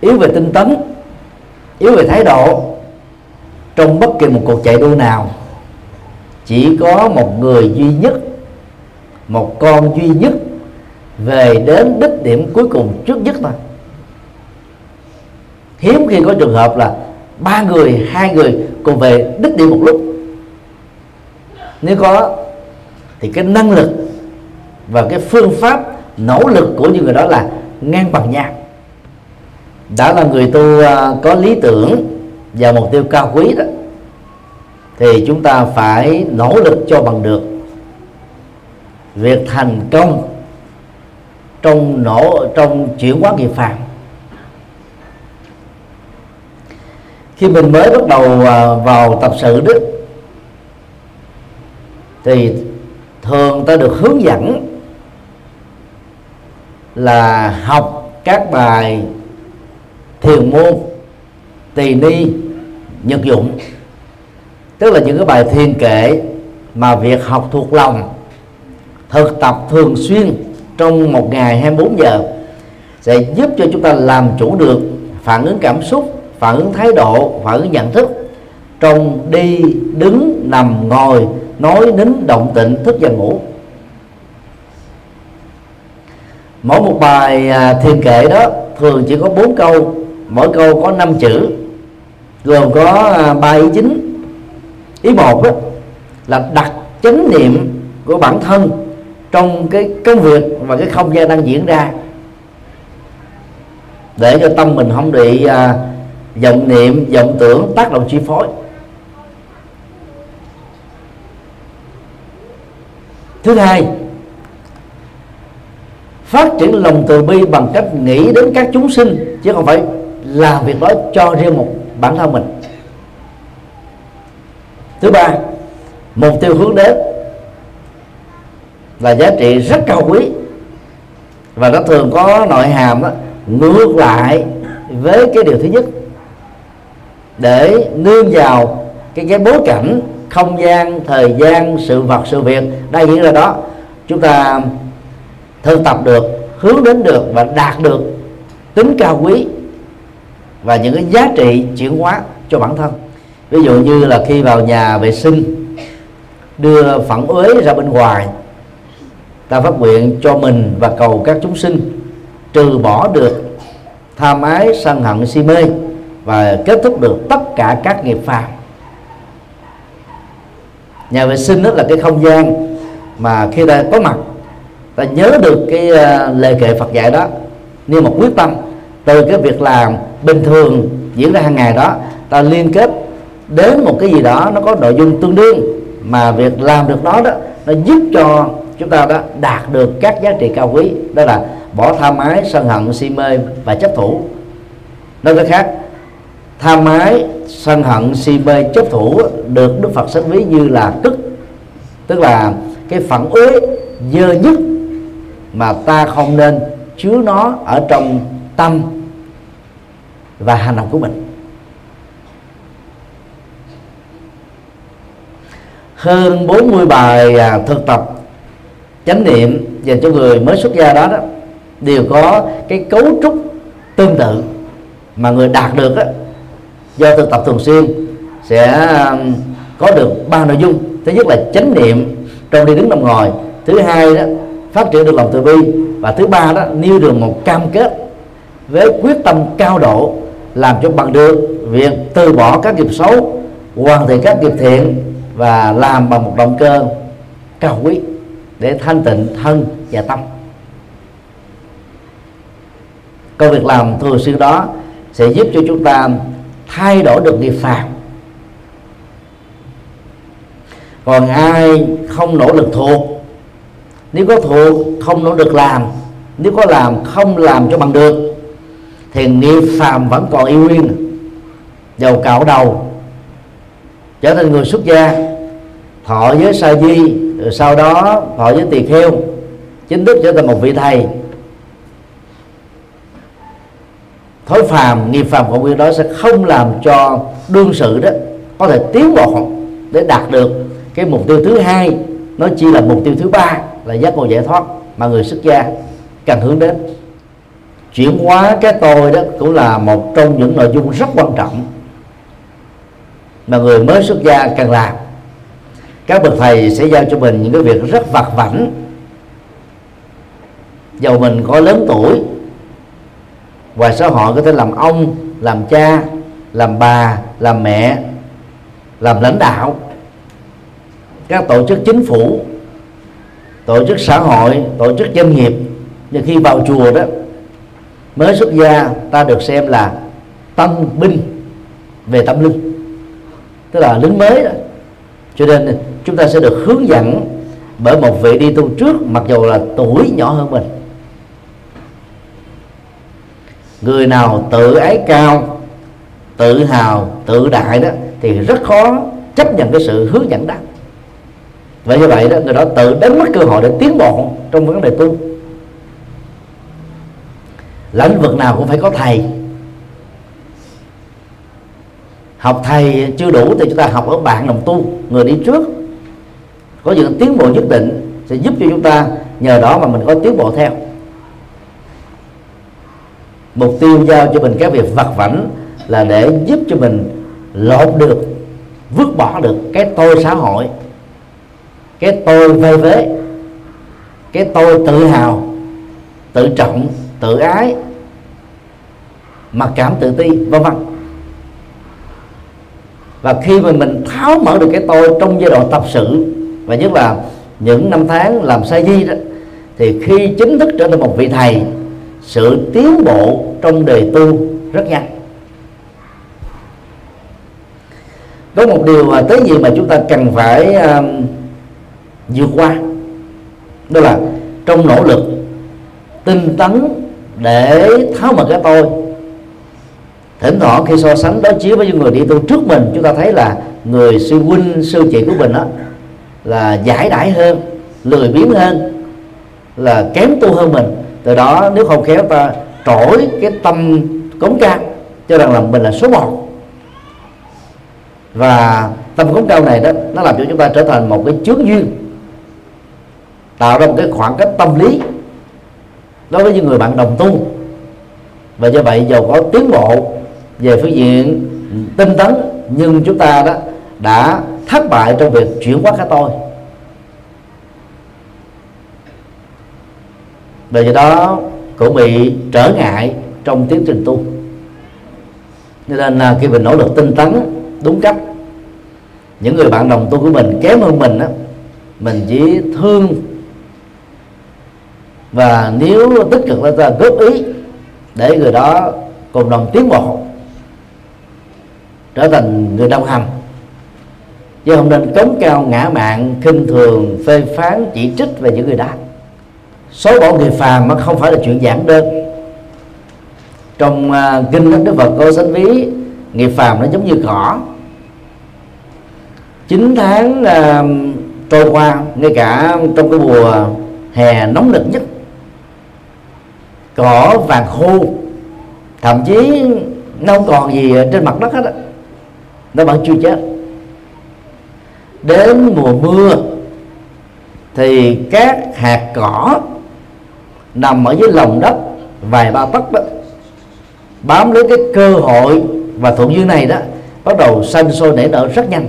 yếu về tinh tấn yếu về thái độ, trong bất kỳ một cuộc chạy đua nào, chỉ có một người duy nhất, một con duy nhất về đến đích điểm cuối cùng trước nhất thôi. Hiếm khi có trường hợp là ba người, hai người cùng về đích điểm một lúc. Nếu có, thì cái năng lực và cái phương pháp, nỗ lực của những người đó là ngang bằng nhau đã là người tu à, có lý tưởng và mục tiêu cao quý đó, thì chúng ta phải nỗ lực cho bằng được. Việc thành công trong nỗ, trong chuyển hóa nghiệp phạm khi mình mới bắt đầu à, vào tập sự đức thì thường ta được hướng dẫn là học các bài thiền môn, tỳ ni nhật dụng. Tức là những cái bài thiền kệ mà việc học thuộc lòng, thực tập thường xuyên trong một ngày 24 giờ sẽ giúp cho chúng ta làm chủ được phản ứng cảm xúc, phản ứng thái độ, phản ứng nhận thức trong đi, đứng, nằm, ngồi, nói, nín, động tịnh thức và ngủ. Mỗi một bài à, thiền kệ đó thường chỉ có bốn câu mỗi câu có năm chữ gồm có à, ba ý chính. Ý một đó là đặt chánh niệm của bản thân trong cái công việc và cái không gian đang diễn ra. Để cho tâm mình không bị à, vọng niệm vọng tưởng tác động chi phối. Thứ hai phát triển lòng từ bi bằng cách nghĩ đến các chúng sinh chứ không phải làm việc đó cho riêng một bản thân mình. Thứ ba mục tiêu hướng đến là giá trị rất cao quý. Và nó thường có nội hàm đó, ngược lại với cái điều thứ nhất để nương vào cái cái bối cảnh không gian thời gian sự vật sự việc. Đang diễn ra đó. Chúng ta thực tập được hướng đến được và đạt được tính cao quý và những cái giá trị chuyển hóa cho bản thân. Ví dụ như là khi vào nhà vệ sinh đưa phản uế ra bên ngoài ta phát nguyện cho mình và cầu các chúng sinh trừ bỏ được tham ái sân hận si mê và kết thúc được tất cả các nghiệp phàm. Nhà vệ sinh đó là cái không gian mà khi ta có mặt ta nhớ được cái uh, kệ Phật dạy đó nếu một quyết tâm từ cái việc làm bình thường diễn ra hàng ngày đó, ta liên kết đến một cái gì đó nó có nội dung tương đương, mà việc làm được đó đó, nó giúp cho chúng ta đó đạt được các giá trị cao quý, đó là bỏ tham mái, sân hận, si mê và chấp thủ. Nói cách khác tham mái, sân hận, si mê, chấp thủ được đức phật sánh ví như là tức. Tức là cái phản uế dơ nhất mà ta không nên chứa nó ở trong tâm và hành động của mình. Hơn 40 bài à, thực tập chánh niệm dành cho người mới xuất gia đó đó đều có cái cấu trúc tương tự mà người đạt được á, do thực tập thường xuyên sẽ có được ba nội dung. Thứ nhất là chánh niệm trong đi đứng nằm ngồi thứ hai đó phát triển được lòng từ bi và thứ ba đó nêu được một cam kết với quyết tâm cao độ, làm cho bằng được việc từ bỏ các nghiệp xấu, hoàn thiện các nghiệp thiện và làm bằng một động cơ cao quý để thanh tịnh thân và tâm. Công việc làm thường xuyên đó sẽ giúp cho chúng ta thay đổi được nghiệp phàm. Còn ai không nỗ lực thuộc, nếu có thuộc không nỗ lực làm, nếu có làm không làm cho bằng được thì nghiệp phàm vẫn còn yêu nguyên dầu cạo đầu. Trở thành người xuất gia. Thọ với sa di, rồi sau đó thọ với tỳ kheo. Chính thức trở thành một vị thầy. Thói phàm nghiệp phàm của nguyên đó sẽ không làm cho đương sự đó có thể tiến bộ để đạt được cái mục tiêu thứ hai. Nó chỉ là mục tiêu thứ ba là giác ngộ giải thoát mà người xuất gia cần hướng đến chuyển hóa cái tôi đó cũng là một trong những nội dung rất quan trọng mà người mới xuất gia cần làm. Các bậc thầy sẽ giao cho mình những cái việc rất vặt vảnh. Dầu mình có lớn tuổi, ngoài xã hội có thể làm ông, làm cha, làm bà, làm mẹ, làm lãnh đạo. Các tổ chức chính phủ, tổ chức xã hội, tổ chức doanh nghiệp, nhưng khi vào chùa đó mới xuất gia, ta được xem là tân binh về tâm linh. Tức là lính mới đó. Cho nên chúng ta sẽ được hướng dẫn bởi một vị đi tu trước, mặc dù là tuổi nhỏ hơn mình. Người nào tự ái cao, tự hào, tự đại đó, thì rất khó chấp nhận cái sự hướng dẫn đó. Vậy như vậy đó, người đó tự đánh mất cơ hội để tiến bộ trong vấn đề tu lĩnh vực nào cũng phải có thầy. Học thầy chưa đủ thì chúng ta học ở bạn đồng tu, người đi trước. Có những tiến bộ nhất định sẽ giúp cho chúng ta, nhờ đó mà mình có tiến bộ theo. Mục tiêu giao cho mình các việc vặt vảnh là để giúp cho mình lột được, vứt bỏ được cái tôi xã hội, cái tôi vây vế, cái tôi tự hào, tự trọng tự ái mặc cảm tự ti vân vân. Và khi mà mình tháo mở được cái tôi trong giai đoạn tập sự và nhất là những năm tháng làm sa di đó thì khi chính thức trở thành một vị thầy sự tiến bộ trong đời tu rất nhanh. Có một điều mà tới gì mà chúng ta cần phải uh, vượt qua đó là trong nỗ lực tinh tấn để tháo mở cái tôi. Thỉnh thoảng khi so sánh đối chiếu với những người đi tu trước mình, chúng ta thấy là người sư huynh, sư chị của mình đó là giải đãi hơn, lười biếng hơn, là kém tu hơn mình. Từ đó nếu không khéo ta trỗi cái tâm cống cao, cho rằng là mình là số một. Và tâm cống cao này đó, nó làm cho chúng ta trở thành một cái chướng duyên, tạo ra một cái khoảng cách tâm lý đối với những người bạn đồng tu. Và do vậy dầu có tiến bộ về phương diện tinh tấn nhưng chúng ta đó đã thất bại trong việc chuyển hóa cái tôi. Và do đó cũng bị trở ngại trong tiến trình tu. Nên là khi mình nỗ lực tinh tấn đúng cách những người bạn đồng tu của mình kém hơn mình á, mình chỉ thương và nếu tích cực là ta góp ý để người đó cùng đồng tiến bộ trở thành người đồng hành chứ không nên cống cao ngã mạng khinh thường phê phán chỉ trích về những người đó số bỏ người phàm nó không phải là chuyện giản đơn. Trong uh, kinh đức phật có sánh ví nghiệp phàm nó giống như cỏ. 9 tháng uh, trôi qua ngay cả trong cái mùa hè nóng nực nhất cỏ, vàng khô thậm chí nó không còn gì trên mặt đất hết á. Nó vẫn chưa chết. Đến mùa mưa thì các hạt cỏ nằm ở dưới lòng đất vài ba tấc đó, bám lấy cái cơ hội và thuận duyên này đó, bắt đầu xanh sôi nảy nở rất nhanh.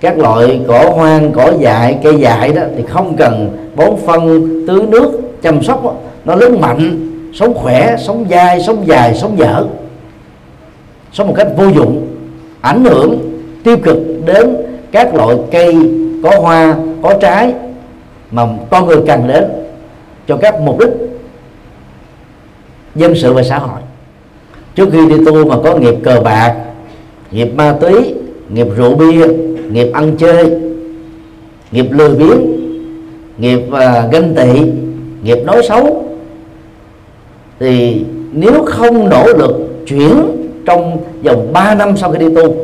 Các loại cỏ hoang, cỏ dại, cây dại đó thì không cần bón phân tưới nước chăm sóc đó nó lớn mạnh sống khỏe sống dai sống dài sống dở. Sống một cách vô dụng ảnh hưởng tiêu cực đến các loại cây có hoa có trái mà con người cần đến cho các mục đích dân sự và xã hội. Trước khi đi tu mà có nghiệp cờ bạc nghiệp ma túy nghiệp rượu bia nghiệp ăn chơi nghiệp lười biếng nghiệp uh, ganh tị nghiệp nói xấu thì nếu không nỗ lực chuyển trong vòng 3 năm sau khi đi tu,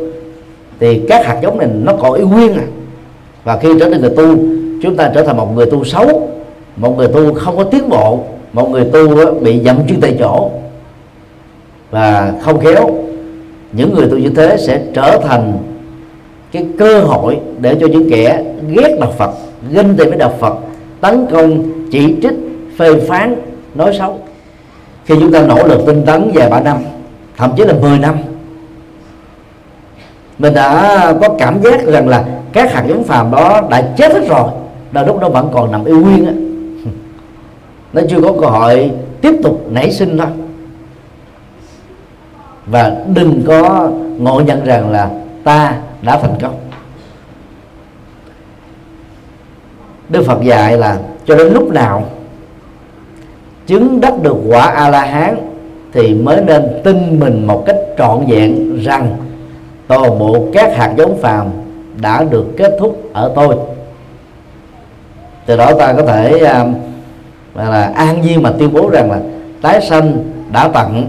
thì các hạt giống này nó còn y nguyên à. Và khi trở thành người tu, chúng ta trở thành một người tu xấu, một người tu không có tiến bộ, một người tu bị dậm chân tại chỗ. Và không khéo, những người tu như thế sẽ trở thành cái cơ hội để cho những kẻ ghét đạo Phật, ganh tị với đạo Phật, tấn công, chỉ trích, phê phán, nói xấu khi chúng ta nỗ lực tinh tấn vài ba năm, thậm chí là 10 năm, mình đã có cảm giác rằng là các hạt giống phàm đó đã chết hết rồi là lúc đó vẫn còn nằm yêu nguyên á. [laughs] Nó chưa có cơ hội tiếp tục nảy sinh thôi. Và đừng có ngộ nhận rằng là ta đã thành công. Đức Phật dạy là cho đến lúc nào chứng đắc được quả a la hán thì mới nên tin mình một cách trọn vẹn rằng toàn bộ các hạt giống phàm đã được kết thúc ở tôi. Từ đó ta có thể uh, là an nhiên mà tuyên bố rằng là tái sanh đã tận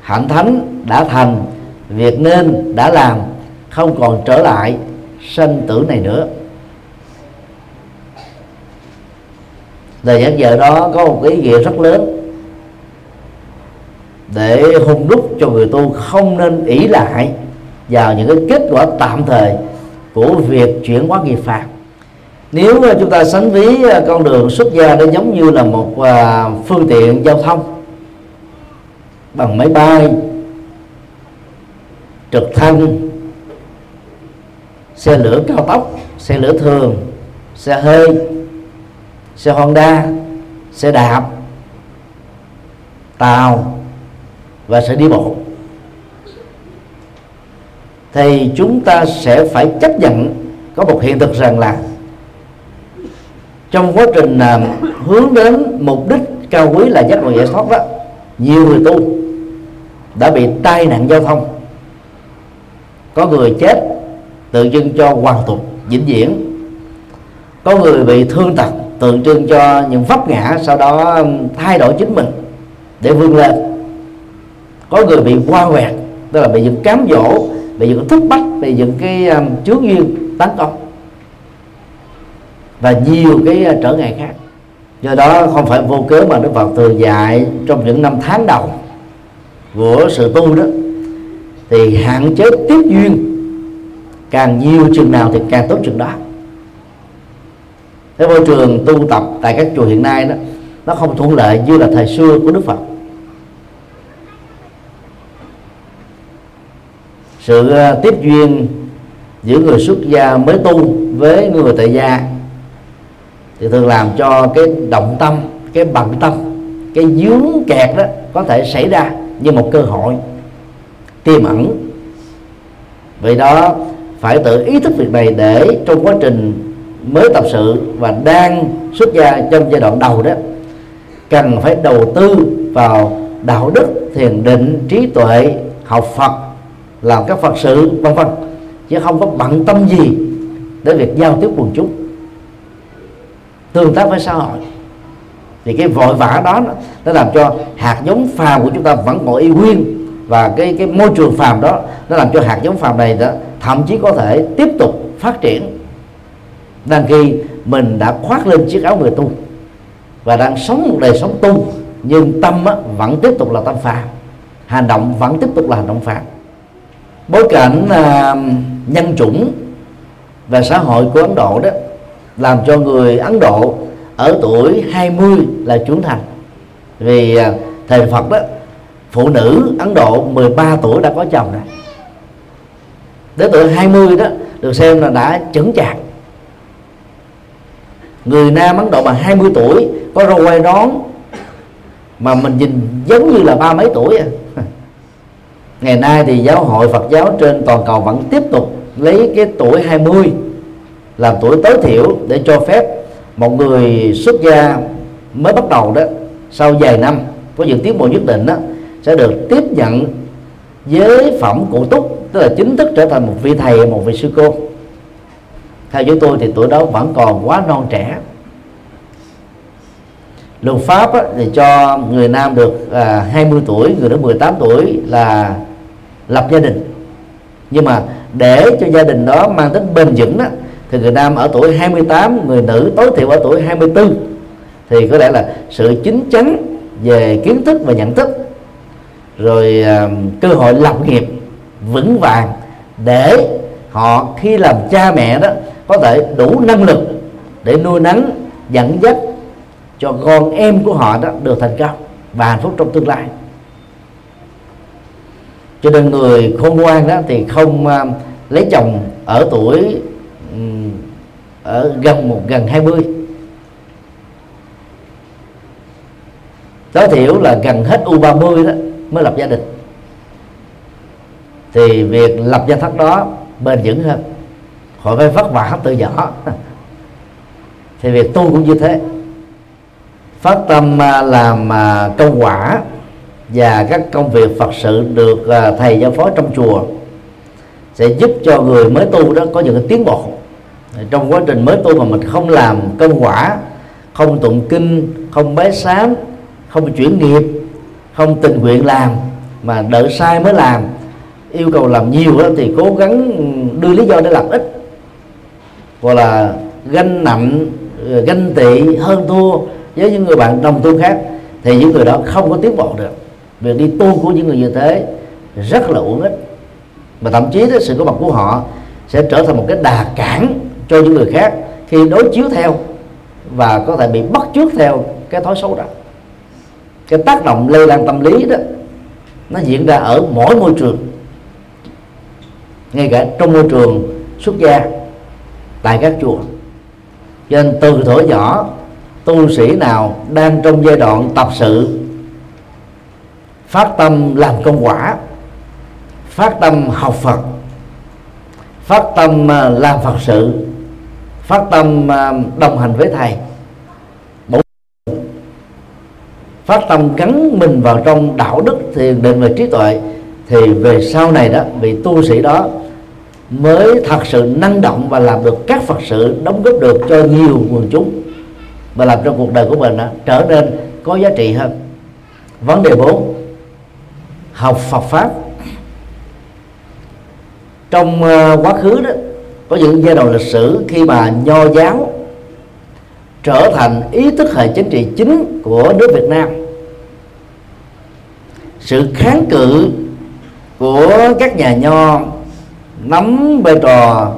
hạnh thánh đã thành việc nên đã làm không còn trở lại sanh tử này nữa. Lời nhắc nhở đó có một ý nghĩa rất lớn. Để hung đúc cho người tu không nên ỷ lại vào những cái kết quả tạm thời của việc chuyển hóa nghiệp phạt nếu chúng ta sánh ví à, con đường xuất gia nó giống như là một à, phương tiện giao thông bằng máy bay, trực thăng, xe lửa cao tốc, xe lửa thường, xe hơi xe honda xe đạp tàu và sẽ đi bộ. Thì chúng ta sẽ phải chấp nhận có một hiện thực rằng là trong quá trình uh, hướng đến mục đích cao quý là giác ngộ giải thoát đó nhiều người tu đã bị tai nạn giao thông. Có người chết tự dưng cho hoàn tục vĩnh viễn. Có người bị thương tật tượng trưng cho những vấp ngã sau đó um, thay đổi chính mình để vươn lên. Có người bị qua quẹt tức là bị những cám dỗ bị những thúc bách bị những cái um, chướng duyên tấn công và nhiều cái uh, trở ngại khác. Do đó không phải vô cớ mà Đức Phật thường dạy trong những năm tháng đầu của sự tu đó thì hạn chế tiếp duyên. Càng nhiều chừng nào thì càng tốt chừng đó cái môi trường tu tập tại các chùa hiện nay đó, nó không thuận lợi như là thời xưa của Đức Phật. Sự à, tiếp duyên giữa người xuất gia mới tu với người tại gia thì thường làm cho cái động tâm, cái bận tâm, cái dướng kẹt đó có thể xảy ra như một cơ hội tiềm ẩn. Vì đó, phải tự ý thức việc này để trong quá trình mới tập sự và đang xuất gia trong giai đoạn đầu đó, cần phải đầu tư vào đạo đức, thiền định, trí tuệ, học phật, làm các phật sự, vân vân, chứ không có bận tâm gì đến việc giao tiếp quần chúng. Tương tác với xã hội. Thì cái vội vã đó nó làm cho hạt giống phàm của chúng ta vẫn còn y nguyên, và cái cái môi trường phàm đó nó làm cho hạt giống phàm này đó thậm chí có thể tiếp tục phát triển đang khi mình đã khoác lên chiếc áo người tu và đang sống một đời sống tu nhưng tâm á, vẫn tiếp tục là tâm phàm hành động vẫn tiếp tục là hành động phàm. Bối cảnh à, nhân chủng và xã hội của Ấn Độ đó làm cho người Ấn Độ ở tuổi 20 là trưởng thành. Vì à, thời Phật đó phụ nữ Ấn Độ 13 tuổi đã có chồng rồi. Đến tuổi 20 đó được xem là đã chững chạc người nam Ấn Độ mà 20 tuổi, có râu quay nón mà mình nhìn giống như là ba mấy tuổi à. [laughs] ngày nay thì giáo hội Phật giáo trên toàn cầu vẫn tiếp tục lấy cái tuổi 20 làm tuổi tối thiểu để cho phép một người xuất gia mới bắt đầu đó, sau vài năm, có những tiến bộ nhất định đó, sẽ được tiếp nhận giới phẩm cụ túc, tức là chính thức trở thành một vị thầy, một vị sư cô theo chúng tôi thì tuổi đó vẫn còn quá non trẻ. Luật pháp á, thì cho người nam được à, 20 tuổi người nữ 18 tuổi là lập gia đình. Nhưng mà để cho gia đình đó mang tính bền vững đó thì người nam ở tuổi 28 người nữ tối thiểu ở tuổi 24 thì có lẽ là sự chính chắn về kiến thức và nhận thức rồi à, cơ hội lập nghiệp vững vàng để họ khi làm cha mẹ đó có thể đủ năng lực để nuôi nấng dẫn dắt cho con em của họ đó được thành công và hạnh phúc trong tương lai. Cho nên người khôn ngoan đó thì không uh, lấy chồng ở tuổi um, ở gần một gần 20 tối thiểu là gần hết U30 đó mới lập gia đình. Thì việc lập gia thất đó bền vững hơn khỏi phải vất vả từ nhỏ. Thì việc tu cũng như thế. Phát tâm à, làm à, công quả và các công việc Phật sự được à, thầy giáo phó trong chùa sẽ giúp cho người mới tu đó có những cái tiến bộ. Trong quá trình mới tu mà mình không làm công quả, không tụng kinh, không bái sám, không chuyển nghiệp, không tình nguyện làm mà đợi sai mới làm, yêu cầu làm nhiều đó thì cố gắng đưa lý do để làm ít gọi là ganh nặng ờ, ganh tị hơn thua với những người bạn đồng tu khác thì những người đó không có tiến bộ được. Việc đi tu của những người như thế rất là uổng ích. Và thậm chí đó, sự có mặt của họ sẽ trở thành một cái đà cản cho những người khác khi đối chiếu theo và có thể bị bắt trước theo cái thói xấu đó. Cái tác động lây lan tâm lý đó nó diễn ra ở mỗi môi trường ngay cả trong môi trường xuất gia tại các chùa. Cho nên từ thuở nhỏ, tu sĩ nào đang trong giai đoạn tập sự, phát tâm làm công quả, phát tâm học Phật, phát tâm à, làm Phật sự, phát tâm à, đồng hành với thầy phát tâm gắn mình vào trong đạo đức thiền định và trí tuệ, thì về sau này đó, vị tu sĩ đó mới thật sự năng động và làm được các phật sự đóng góp được cho nhiều quần chúng và làm cho cuộc đời của mình đó, trở nên có giá trị hơn. Vấn đề 4 học Phật pháp. Trong uh, quá khứ đó có những giai đoạn lịch sử khi mà nho giáo trở thành ý thức hệ chính trị chính của nước Việt Nam. Sự kháng cự của các nhà nho nắm vai trò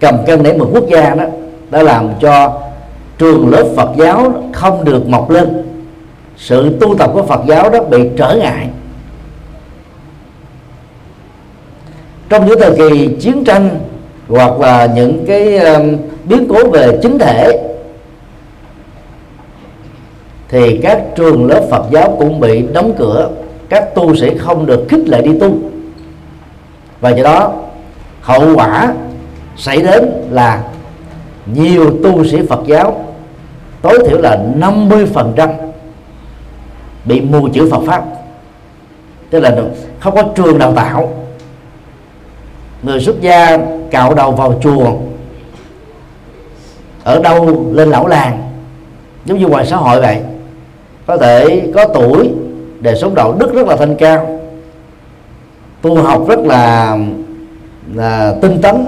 cầm cân để một quốc gia đó, đã làm cho trường lớp Phật giáo không được mọc lên. Sự tu tập của Phật giáo đó bị trở ngại. Trong những thời kỳ chiến tranh hoặc là những cái um, biến cố về chính thể, thì các trường lớp Phật giáo cũng bị đóng cửa. Các tu sĩ không được khích lệ đi tu. Và do đó hậu quả xảy đến là nhiều tu sĩ Phật giáo tối thiểu là 50% bị mù chữ Phật pháp. Tức là không có trường đào tạo. Người xuất gia cạo đầu vào chùa, ở đâu lên lão làng, giống như ngoài xã hội vậy. Có thể có tuổi đời sống đạo đức rất là thanh cao, tu học rất là là tinh tấn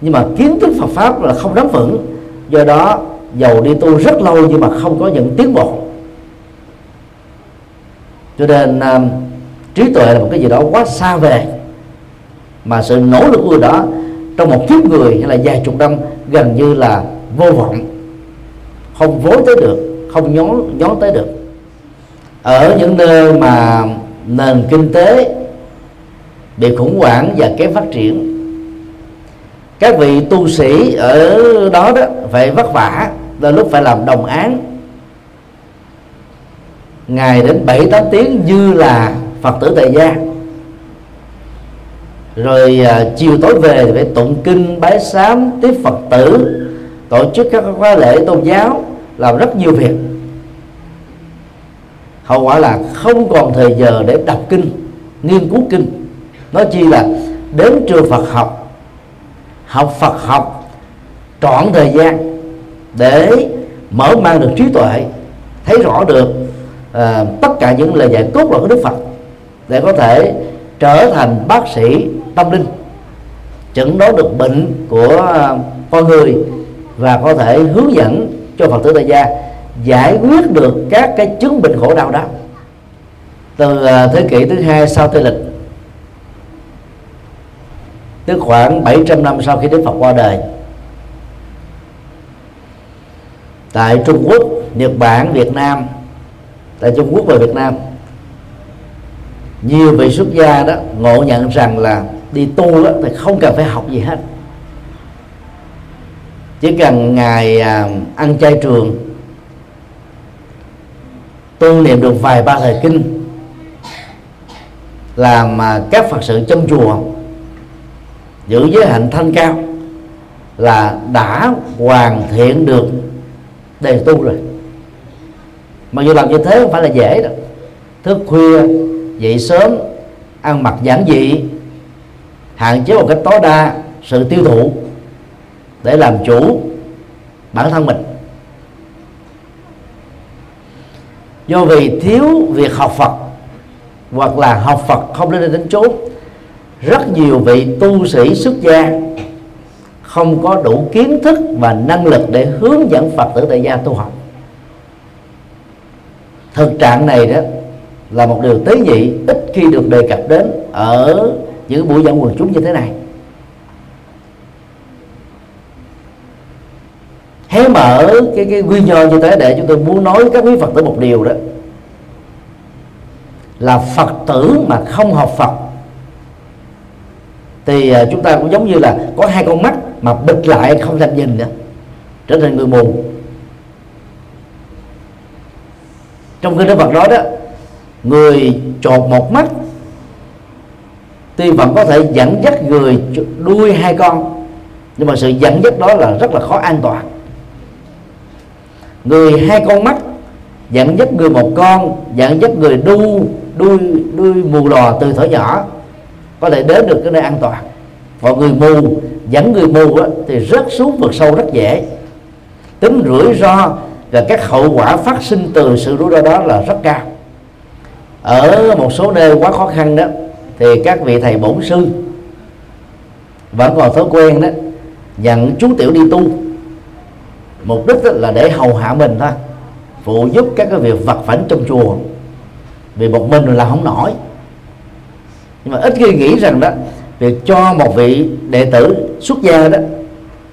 nhưng mà kiến thức Phật pháp là không nắm vững. Do đó dầu đi tu rất lâu nhưng mà không có những tiến bộ. Cho nên um, trí tuệ là một cái gì đó quá xa về mà sự nỗ lực của người đó trong một kiếp người hay là vài chục năm gần như là vô vọng. Không vối tới được không nhón nhón tới được. Ở những nơi mà nền kinh tế bị khủng hoảng và kém phát triển các vị tu sĩ ở đó đó phải vất vả là lúc phải làm đồng án. Ngày đến bảy tám tiếng như là phật tử tại gia. Rồi à, chiều tối về thì phải tụng kinh bái sám tiếp phật tử tổ chức các khóa lễ tôn giáo làm rất nhiều việc. Hậu quả là không còn thời giờ để đọc kinh nghiên cứu kinh. Nó chi là đến trường Phật học học Phật học trọn thời gian để mở mang được trí tuệ thấy rõ được uh, tất cả những lời dạy cốt lõi của Đức Phật để có thể trở thành bác sĩ tâm linh chẩn đoán được bệnh của à, con người và có thể hướng dẫn cho Phật tử tại gia giải quyết được các cái chứng bệnh khổ đau đó. Từ à, thế kỷ thứ hai sau tây lịch tức khoảng 700 năm sau khi Đức Phật qua đời. Tại Trung Quốc, Nhật Bản, Việt Nam tại Trung Quốc và Việt Nam nhiều vị xuất gia đó ngộ nhận rằng là đi tu đó, thì không cần phải học gì hết. Chỉ cần ngài à, ăn chay trường tu niệm được vài ba thời kinh làm à, các phật sự trong chùa giữ giới hạnh thanh cao là đã hoàn thiện được đề tu rồi. Mà dù làm như thế không phải là dễ đâu. Thức khuya, dậy sớm, ăn mặc giản dị, hạn chế một cách tối đa sự tiêu thụ để làm chủ bản thân mình. Do vì thiếu việc học Phật hoặc là học Phật không nên đến chốn rất nhiều vị tu sĩ xuất gia không có đủ kiến thức và năng lực để hướng dẫn Phật tử tại gia tu học. Thực trạng này đó là một điều tế nhị, ít khi được đề cập đến ở những buổi giảng quần chúng như thế này. Hé mở cái cái nguyên do như thế để chúng tôi muốn nói các quý phật tử một điều đó. Là phật tử mà không học phật thì à, chúng ta cũng giống như là có hai con mắt mà bịt lại không thèm nhìn nữa. Trở thành người mù. Trong cái đức phật nói đó, người chột một mắt tuy vẫn có thể dẫn dắt người đuôi hai con, nhưng mà sự dẫn dắt đó là rất là khó an toàn. Người hai con mắt dẫn dắt người một con, dẫn dắt người đu, đuôi đuôi mù lò từ thở nhỏ có thể đến được cái nơi an toàn. Còn người mù dẫn người mù á, thì rớt xuống vực sâu rất dễ. Tính rủi ro và các hậu quả phát sinh từ sự rủi ro đó là rất cao. Ở một số nơi quá khó khăn đó thì các vị thầy bổn sư vẫn còn thói quen đó nhận chú tiểu đi tu. Mục đích là để hầu hạ mình thôi phụ giúp các cái việc vật phẩm trong chùa. Vì một mình là không nổi nhưng mà ít khi nghĩ rằng đó, việc cho một vị đệ tử xuất gia đó,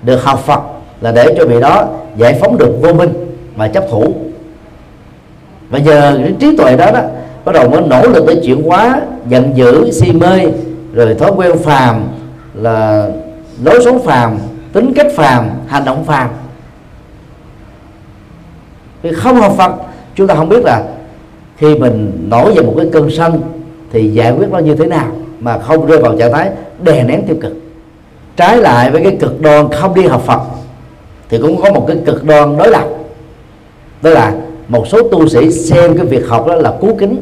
được học Phật là để cho vị đó giải phóng được vô minh và chấp thủ. Và giờ cái trí tuệ đó đó, bắt đầu mới nỗ lực để chuyển hóa, giận dữ, si mê, rồi thói quen phàm là lối sống phàm, tính cách phàm, hành động phàm. Vì không học Phật, chúng ta không biết là khi mình nổi về một cái cơn sân thì giải quyết nó như thế nào mà không rơi vào trạng thái đè nén tiêu cực. Trái lại với cái cực đoan không đi học Phật thì cũng có một cái cực đoan đối lập. Đó là một số tu sĩ xem cái việc học đó là cú kính,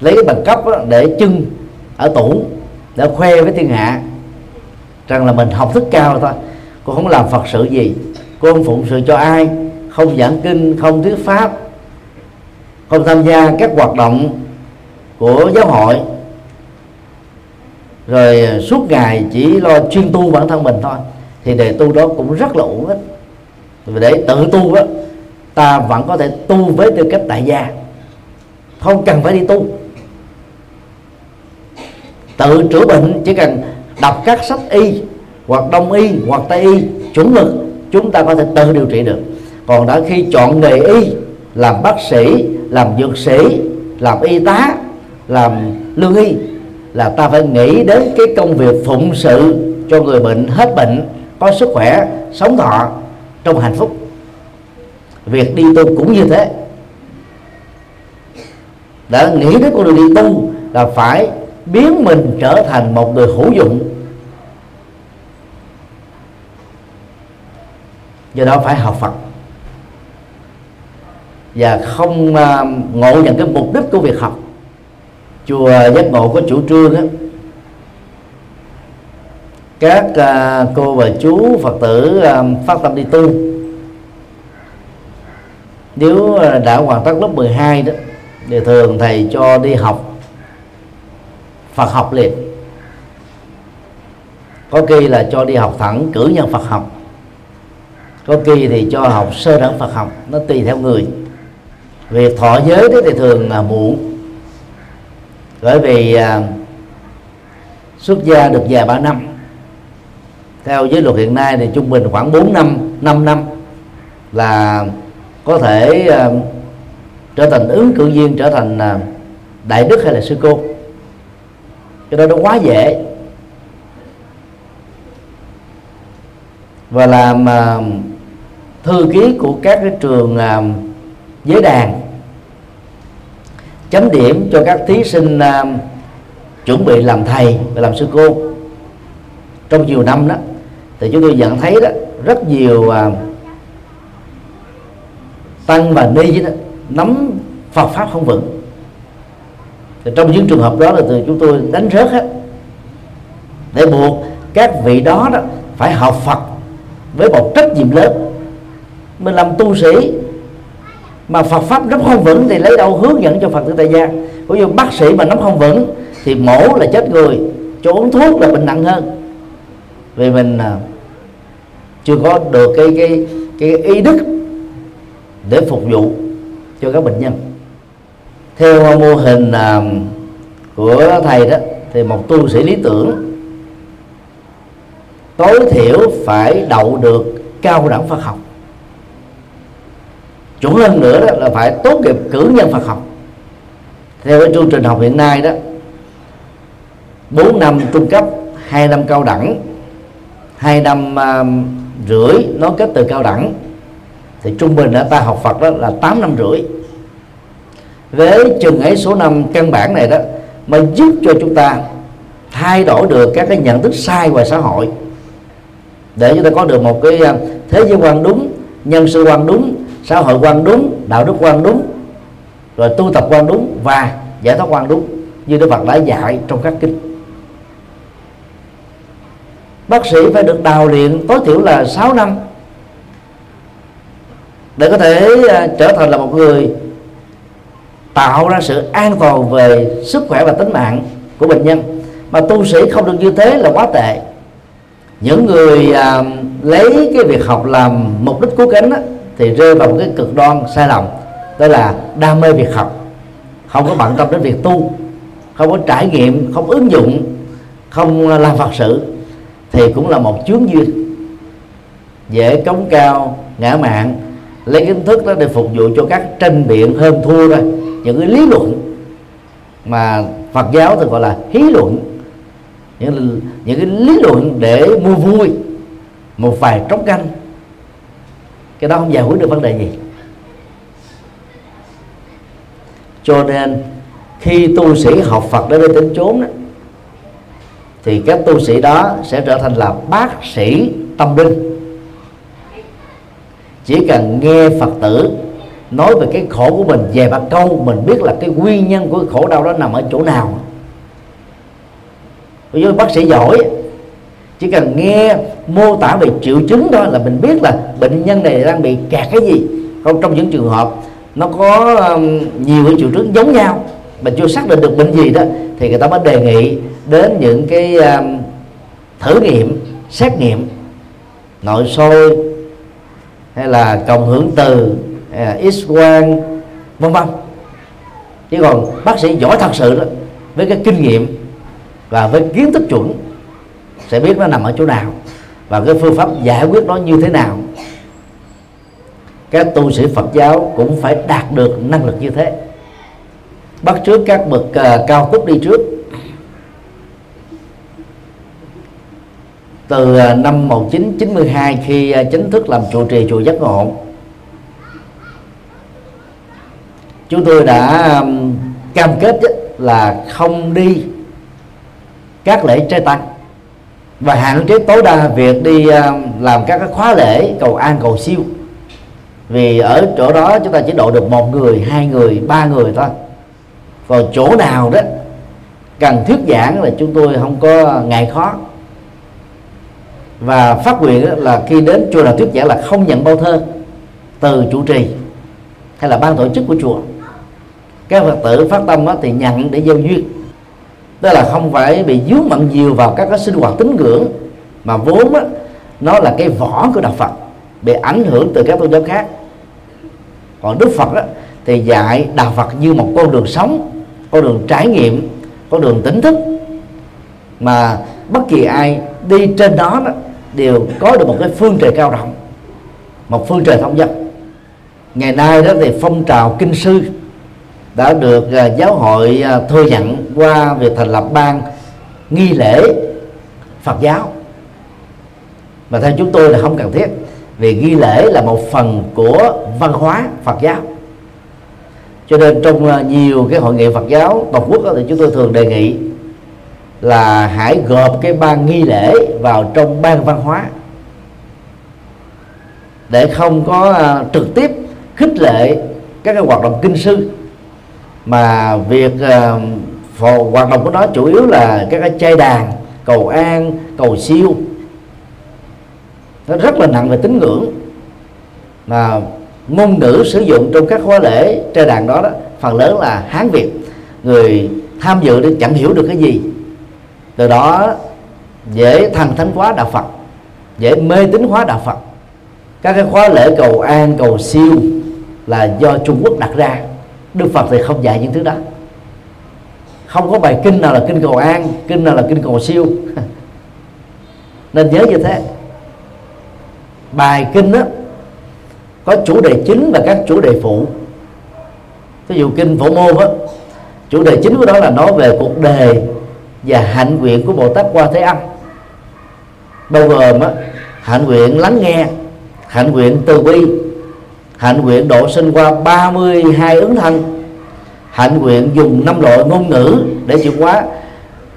lấy cái bằng cấp để trưng ở tủ, để khoe với thiên hạ rằng là mình học thức cao thôi. Cô không làm phật sự gì, cô không phụng sự cho ai, không giảng kinh, không thuyết pháp, không tham gia các hoạt động của giáo hội. Rồi suốt ngày chỉ lo chuyên tu bản thân mình thôi. Thì đề tu đó cũng rất là uổng ích. Vì để tự tu đó, ta vẫn có thể tu với tư cách đại gia. Không cần phải đi tu. Tự chữa bệnh chỉ cần đọc các sách y hoặc đông y hoặc tây y chuẩn mực chúng ta có thể tự điều trị được. Còn đã khi chọn nghề y làm bác sĩ làm dược sĩ làm y tá làm lương y là ta phải nghĩ đến cái công việc phụng sự cho người bệnh hết bệnh có sức khỏe sống thọ trong hạnh phúc. Việc đi tu cũng như thế. Đã nghĩ đến con đường đi tu là phải biến mình trở thành một người hữu dụng. Do đó phải học Phật. Và không uh, ngộ nhận cái mục đích của việc học chùa giác ngộ có chủ trương á, các à, cô và chú phật tử à, phát tâm đi tu. Nếu à, đã hoàn tất lớp 12 đó, thì thường thầy cho đi học Phật học liền. Có khi là cho đi học thẳng cử nhân Phật học. Có khi thì cho học sơ đẳng Phật học, nó tùy theo người. Việc thọ giới đó thì thường là muộn bởi vì à, xuất gia được vài ba năm. Theo giới luật hiện nay thì trung bình khoảng 4 năm 5 năm là có thể à, trở thành ứng cử viên trở thành à, đại đức hay là sư cô. Cái đó nó quá dễ. Và làm à, thư ký của các cái trường giới đàn chấm điểm cho các thí sinh uh, chuẩn bị làm thầy và làm sư cô. Trong nhiều năm đó thì chúng tôi nhận thấy đó rất nhiều uh, tăng và ni đó, nắm Phật pháp không vững. Thì trong những trường hợp đó là từ chúng tôi đánh rớt hết để buộc các vị đó đó phải học Phật với một trách nhiệm lớn. Mình làm tu sĩ mà Phật pháp nắm không vững thì lấy đâu hướng dẫn cho Phật tử tại gia. Ví dụ bác sĩ mà nắm không vững thì mổ là chết người, cho uống thuốc là bệnh nặng hơn. Vì mình à, chưa có được cái cái cái ý đức để phục vụ cho các bệnh nhân. Theo mô hình à, của thầy đó, thì một tu sĩ lý tưởng tối thiểu phải đậu được cao đẳng Phật học chuẩn hơn nữa đó là phải tốt nghiệp cử nhân Phật học. Theo cái chương trình học hiện nay đó 4 năm trung cấp 2 năm cao đẳng 2 năm uh, rưỡi nó kết từ cao đẳng thì trung bình ở ta học Phật đó là 8 năm rưỡi. Với chừng ấy số năm căn bản này đó mà giúp cho chúng ta thay đổi được các cái nhận thức sai ngoài xã hội. Để chúng ta có được một cái à, thế giới quan đúng nhân sự quan đúng xã hội quan đúng đạo đức quan đúng rồi tu tập quan đúng và giải thoát quan đúng như Đức Phật đã dạy trong các kinh. Bác sĩ phải được đào luyện tối thiểu là 6 năm để có thể à, trở thành là một người tạo ra sự an toàn về sức khỏe và tính mạng của bệnh nhân. Mà tu sĩ không được như thế là quá tệ. Những người à, lấy cái việc học làm mục đích cứu cánh đó, thì rơi vào một cái cực đoan sai lầm, đó là đam mê việc học. Không có bận tâm đến việc tu, không có trải nghiệm, không ứng dụng, không làm phật sự thì cũng là một chướng duyên. Dễ cống cao, ngã mạng lấy kiến thức đó để phục vụ cho các tranh biện hơn thua thôi. Những cái lý luận mà Phật giáo thì gọi là hí luận. Những những cái lý luận để mua vui, một vài trống canh cái đó không giải quyết được vấn đề gì. Cho nên khi tu sĩ học Phật đến đây đến chốn đó, thì các tu sĩ đó sẽ trở thành là bác sĩ tâm linh. Chỉ cần nghe Phật tử nói về cái khổ của mình về ba câu mình biết là cái nguyên nhân của cái khổ đau đó nằm ở chỗ nào. Ví dụ bác sĩ giỏi chỉ cần nghe mô tả về triệu chứng thôi là mình biết là bệnh nhân này đang bị kẹt cái gì. Không trong những trường hợp nó có um, nhiều cái triệu chứng giống nhau mà chưa xác định được bệnh gì đó thì người ta mới đề nghị đến những cái um, thử nghiệm xét nghiệm nội soi hay là cộng hưởng từ à, x quang vân vân. Chứ còn bác sĩ giỏi thật sự đó với cái kinh nghiệm và với kiến thức chuẩn sẽ biết nó nằm ở chỗ nào và cái phương pháp giải quyết nó như thế nào. Các tu sĩ Phật giáo cũng phải đạt được năng lực như thế. Bắt trước các bậc uh, cao túc đi trước. Từ uh, năm 1992 khi uh, chính thức làm trụ trì chùa giác ngộ chúng tôi đã um, cam kết là không đi các lễ trai tăng và hạn chế tối đa việc đi ờ, làm các cái khóa lễ, cầu an, cầu siêu. Vì ở chỗ đó chúng ta chỉ độ được một người, hai người, ba người thôi. Còn chỗ nào đó cần thuyết giảng là chúng tôi không có ngại khó. Và phát nguyện là khi đến chùa nào thuyết giảng là không nhận bao thơ từ chủ trì hay là ban tổ chức của chùa. Các phật tử phát tâm thì nhận để giao duyên tức là không phải bị dướng mặn nhiều vào các cái sinh hoạt tín ngưỡng mà vốn á nó là cái vỏ của đạo Phật bị ảnh hưởng từ các tôn giáo khác. Còn Đức Phật á thì dạy đạo Phật như một con đường sống con đường trải nghiệm con đường tỉnh thức. Mà bất kỳ ai đi trên đó, đó đều có được một cái phương trời cao rộng một phương trời thông dân. Ngày nay đó thì phong trào kinh sư đã được à, giáo hội à, thừa nhận qua việc thành lập ban nghi lễ Phật giáo. Mà theo chúng tôi là không cần thiết, vì nghi lễ là một phần của văn hóa Phật giáo. Cho nên trong à, nhiều cái hội nghị Phật giáo toàn quốc thì chúng tôi thường đề nghị là hãy gộp cái ban nghi lễ vào trong ban văn hóa để không có trực tiếp khích lệ các cái hoạt động kinh sư mà việc uh, hoạt động của nó chủ yếu là các cái chơi đàn cầu an cầu siêu. Nó rất là nặng về tín ngưỡng. Mà ngôn ngữ sử dụng trong các khóa lễ chơi đàn đó đó phần lớn là hán việt. Người tham dự thì chẳng hiểu được cái gì. Từ đó dễ thần thánh hóa đạo phật dễ mê tín hóa đạo phật. Các cái khóa lễ cầu an cầu siêu là do trung quốc đặt ra đức phật thì không dạy những thứ đó. Không có bài kinh nào là kinh cầu an, kinh nào là kinh cầu siêu. [laughs] Nên nhớ như thế. Bài kinh đó có chủ đề chính và các chủ đề phụ. Ví dụ kinh phổ môn á, chủ đề chính của đó là nói về cuộc đời và hạnh nguyện của bồ tát qua thế âm. Bao gồm á, hạnh nguyện lắng nghe, hạnh nguyện từ bi hạnh nguyện độ sinh qua 32 ứng thân. Hạnh nguyện dùng năm loại ngôn ngữ để chuyển hóa.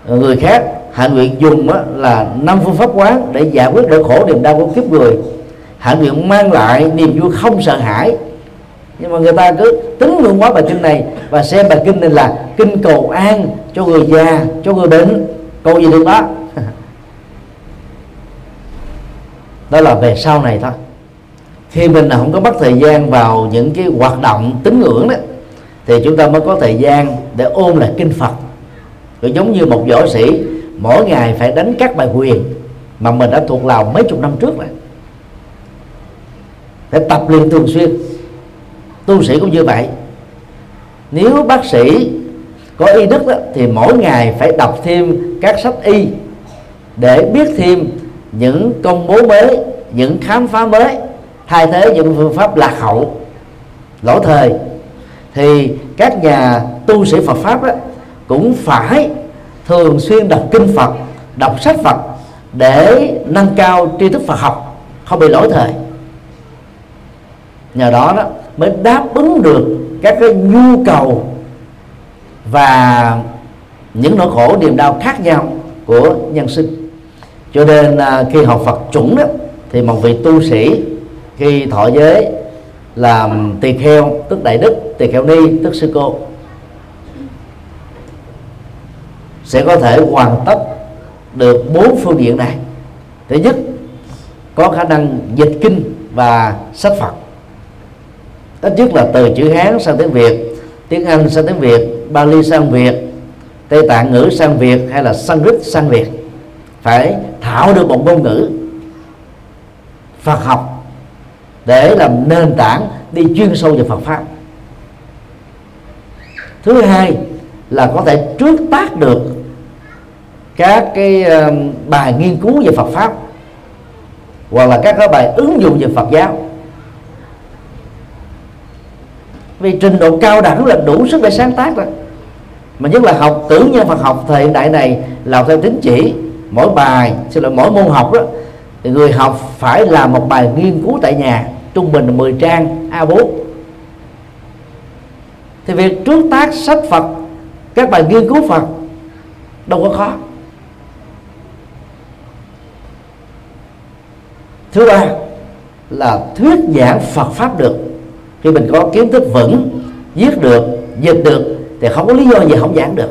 Ờ, người khác hạnh nguyện dùng là năm phương pháp quán để giải quyết nỗi khổ, niềm đau của kiếp người. Hạnh nguyện mang lại niềm vui không sợ hãi. Nhưng mà người ta cứ tính luôn quá bài kinh này và xem bài kinh này là kinh cầu an cho người già, cho người bệnh. Cầu gì được đó? [laughs] Đó là về sau này thôi khi mình không có mất thời gian vào những cái hoạt động tín ngưỡng đó. Thì chúng ta mới có thời gian để ôn lại kinh Phật. Rồi giống như một võ sĩ mỗi ngày phải đánh các bài quyền mà mình đã thuộc lòng mấy chục năm trước rồi. Phải tập luyện thường xuyên. Tu sĩ cũng như vậy. Nếu bác sĩ có y đức đó, thì mỗi ngày phải đọc thêm các sách y để biết thêm những công bố mới những khám phá mới thay thế những phương pháp lạc hậu lỗi thời thì các nhà tu sĩ Phật pháp đó, cũng phải thường xuyên đọc kinh Phật đọc sách Phật để nâng cao tri thức Phật học không bị lỗi thời. Nhờ đó đó mới đáp ứng được các cái nhu cầu và những nỗi khổ niềm đau khác nhau của nhân sinh. Cho nên à, khi học Phật chuẩn đó thì một vị tu sĩ khi thọ giới làm tỳ kheo, tức đại đức, tỳ kheo ni, tức sư cô, sẽ có thể hoàn tất được bốn phương diện này. Thứ nhất, có khả năng dịch kinh và sách phật. Ít nhất là từ chữ hán sang tiếng việt, tiếng anh sang tiếng việt, bali sang việt, tây tạng ngữ sang việt, hay là sanskrit sang việt, phải thảo được một ngôn ngữ phật học để làm nền tảng đi chuyên sâu về phật pháp. Thứ hai là có thể trước tác được các cái bài nghiên cứu về Phật pháp, hoặc là các cái bài ứng dụng về Phật giáo. Vì trình độ cao đẳng là đủ sức để sáng tác rồi. Mà nhất là học tử nhân Phật học thời hiện đại này là theo tín chỉ, mỗi bài, xin lỗi, mỗi môn học đó, thì người học phải làm một bài nghiên cứu tại nhà trung bình là 10 trang A4 thì việc trước tác sách Phật, các bài nghiên cứu Phật, đâu có khó. Thứ ba là thuyết giảng Phật pháp được. Khi mình có kiến thức vững, viết được, dịch được, thì không có lý do gì không giảng được.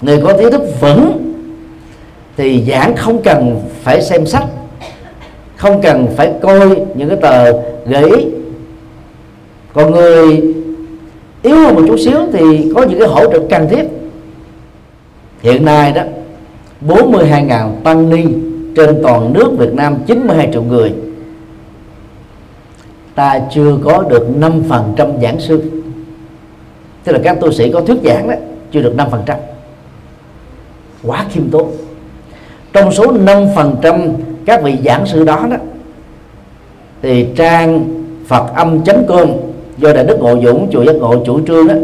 Người có kiến thức vững, thì giảng không cần phải xem sách không cần phải coi những cái tờ gợi ý. Còn người yếu hơn một chút xíu thì có những cái hỗ trợ cần thiết. Hiện nay đó 42.000 tăng ni trên toàn nước Việt Nam 92 triệu người. Ta chưa có được 5% giảng sư. Tức là các tu sĩ có thuyết giảng đó, chưa được 5% quá khiêm tốn. Trong số 5% các vị giảng sư đó đó, thì trang Phật âm com do đại đức ngộ dũng, chùa giác ngộ chủ trương đó,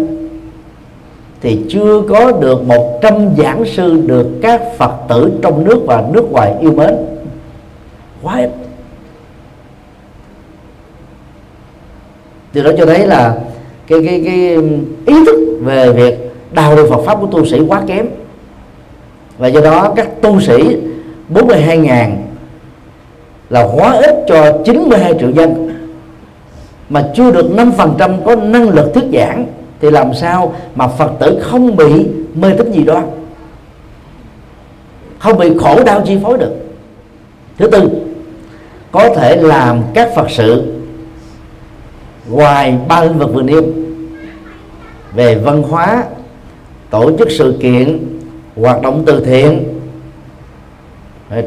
thì chưa có được 100 giảng sư được các Phật tử trong nước và nước ngoài yêu mến. Quá ít. Từ đó cho thấy là cái cái cái ý thức về việc đào được Phật pháp của tu sĩ quá kém. Và do đó các tu sĩ 42 ngàn là quá ít cho 92 triệu dân. Mà chưa được 5% có năng lực thuyết giảng thì làm sao mà Phật tử không bị mê tín gì đó, không bị khổ đau chi phối được. Thứ tư có thể làm các Phật sự ngoài ba lĩnh vực vừa nêu về văn hóa tổ chức sự kiện hoạt động từ thiện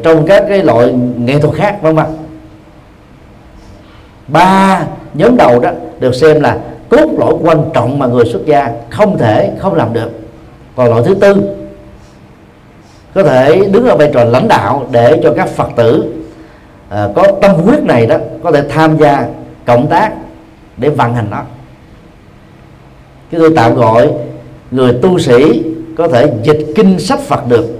trong các cái loại nghệ thuật khác vân vân. Ba nhóm đầu đó được xem là cốt lõi quan trọng mà người xuất gia không thể không làm được. Còn loại thứ tư có thể đứng ở vai trò lãnh đạo để cho các phật tử à, có tâm huyết này đó có thể tham gia cộng tác để vận hành nó. Chúng tôi tạm gọi người tu sĩ có thể dịch kinh sách Phật được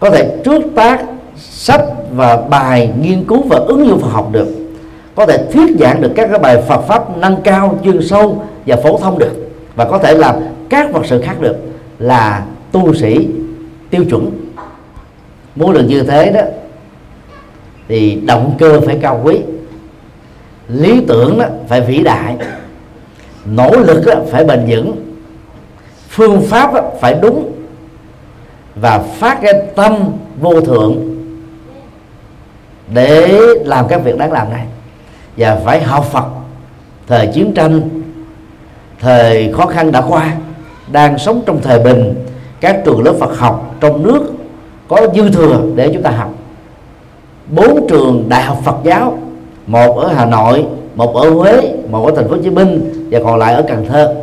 có thể trước tác sách và bài nghiên cứu và ứng dụng Phật học được. Có thể thuyết giảng được các cái bài Phật pháp nâng cao, chuyên sâu và phổ thông được. Và có thể làm các vật sự khác được, là tu sĩ tiêu chuẩn. Muốn được như thế đó, thì động cơ phải cao quý. Lý tưởng đó phải vĩ đại. Nỗ lực đó phải bền vững. Phương pháp đó phải đúng và phát cái tâm vô thượng để làm các việc đáng làm này. Và phải học Phật. Thời chiến tranh, thời khó khăn đã qua, đang sống trong thời bình, các trường lớp Phật học trong nước có dư thừa để chúng ta học. Bốn trường đại học Phật giáo, một ở Hà Nội, một ở Huế, một ở thành phố Hồ Chí Minh và còn lại ở Cần Thơ.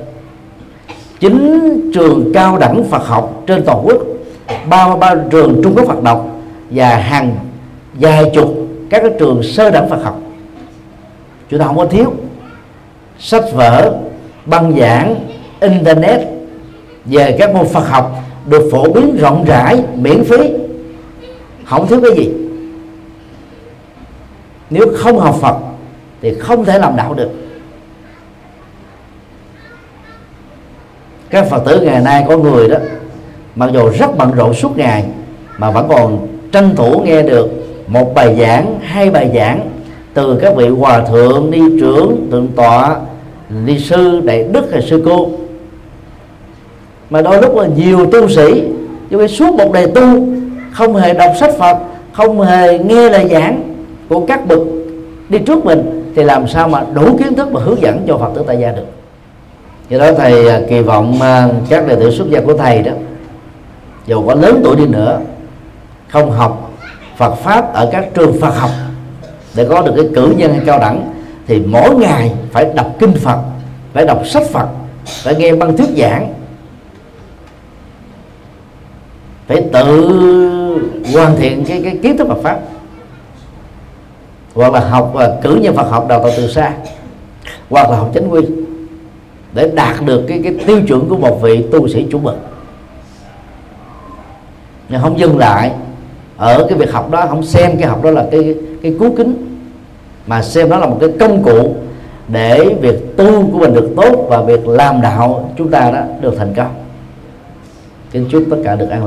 Chín trường cao đẳng Phật học trên toàn quốc ba ba trường trung cấp Phật học và hàng, vài chục các cái trường sơ đẳng Phật học. Chúng ta không có thiếu sách vở, băng giảng, internet về các môn Phật học được phổ biến rộng rãi, miễn phí. Không thiếu cái gì. Nếu không học Phật thì không thể làm đạo được. Các Phật tử ngày nay có người đó mặc dù rất bận rộn suốt ngày, mà vẫn còn tranh thủ nghe được một bài giảng, hai bài giảng từ các vị hòa thượng, ni trưởng, thượng tọa, ni sư, đại đức hay sư cô. Mà đôi lúc là nhiều tu sĩ, nhưng mà suốt một đời tu, không hề đọc sách Phật, không hề nghe lời giảng của các bậc đi trước mình, thì làm sao mà đủ kiến thức mà hướng dẫn cho Phật tử tại gia được. Do đó thầy à, kỳ vọng à, các đệ tử xuất gia của thầy đó dù có lớn tuổi đi nữa, không học Phật pháp ở các trường Phật học, để có được cái cử nhân cao đẳng, thì mỗi ngày phải đọc kinh Phật, phải đọc sách Phật, phải nghe băng thuyết giảng. Phải tự hoàn thiện cái cái kiến thức Phật pháp. Hoặc là học và cử nhân Phật học đào tạo từ xa, hoặc là học chánh quy, để đạt được cái cái tiêu chuẩn của một vị tu sĩ chủ mực nhưng không dừng lại. Ở cái việc học đó, không xem cái học đó là cái cái cứu kính, mà xem đó là một cái công cụ để việc tu của mình được tốt và việc làm đạo chúng ta đó được thành công. Kính chúc tất cả được an lạc.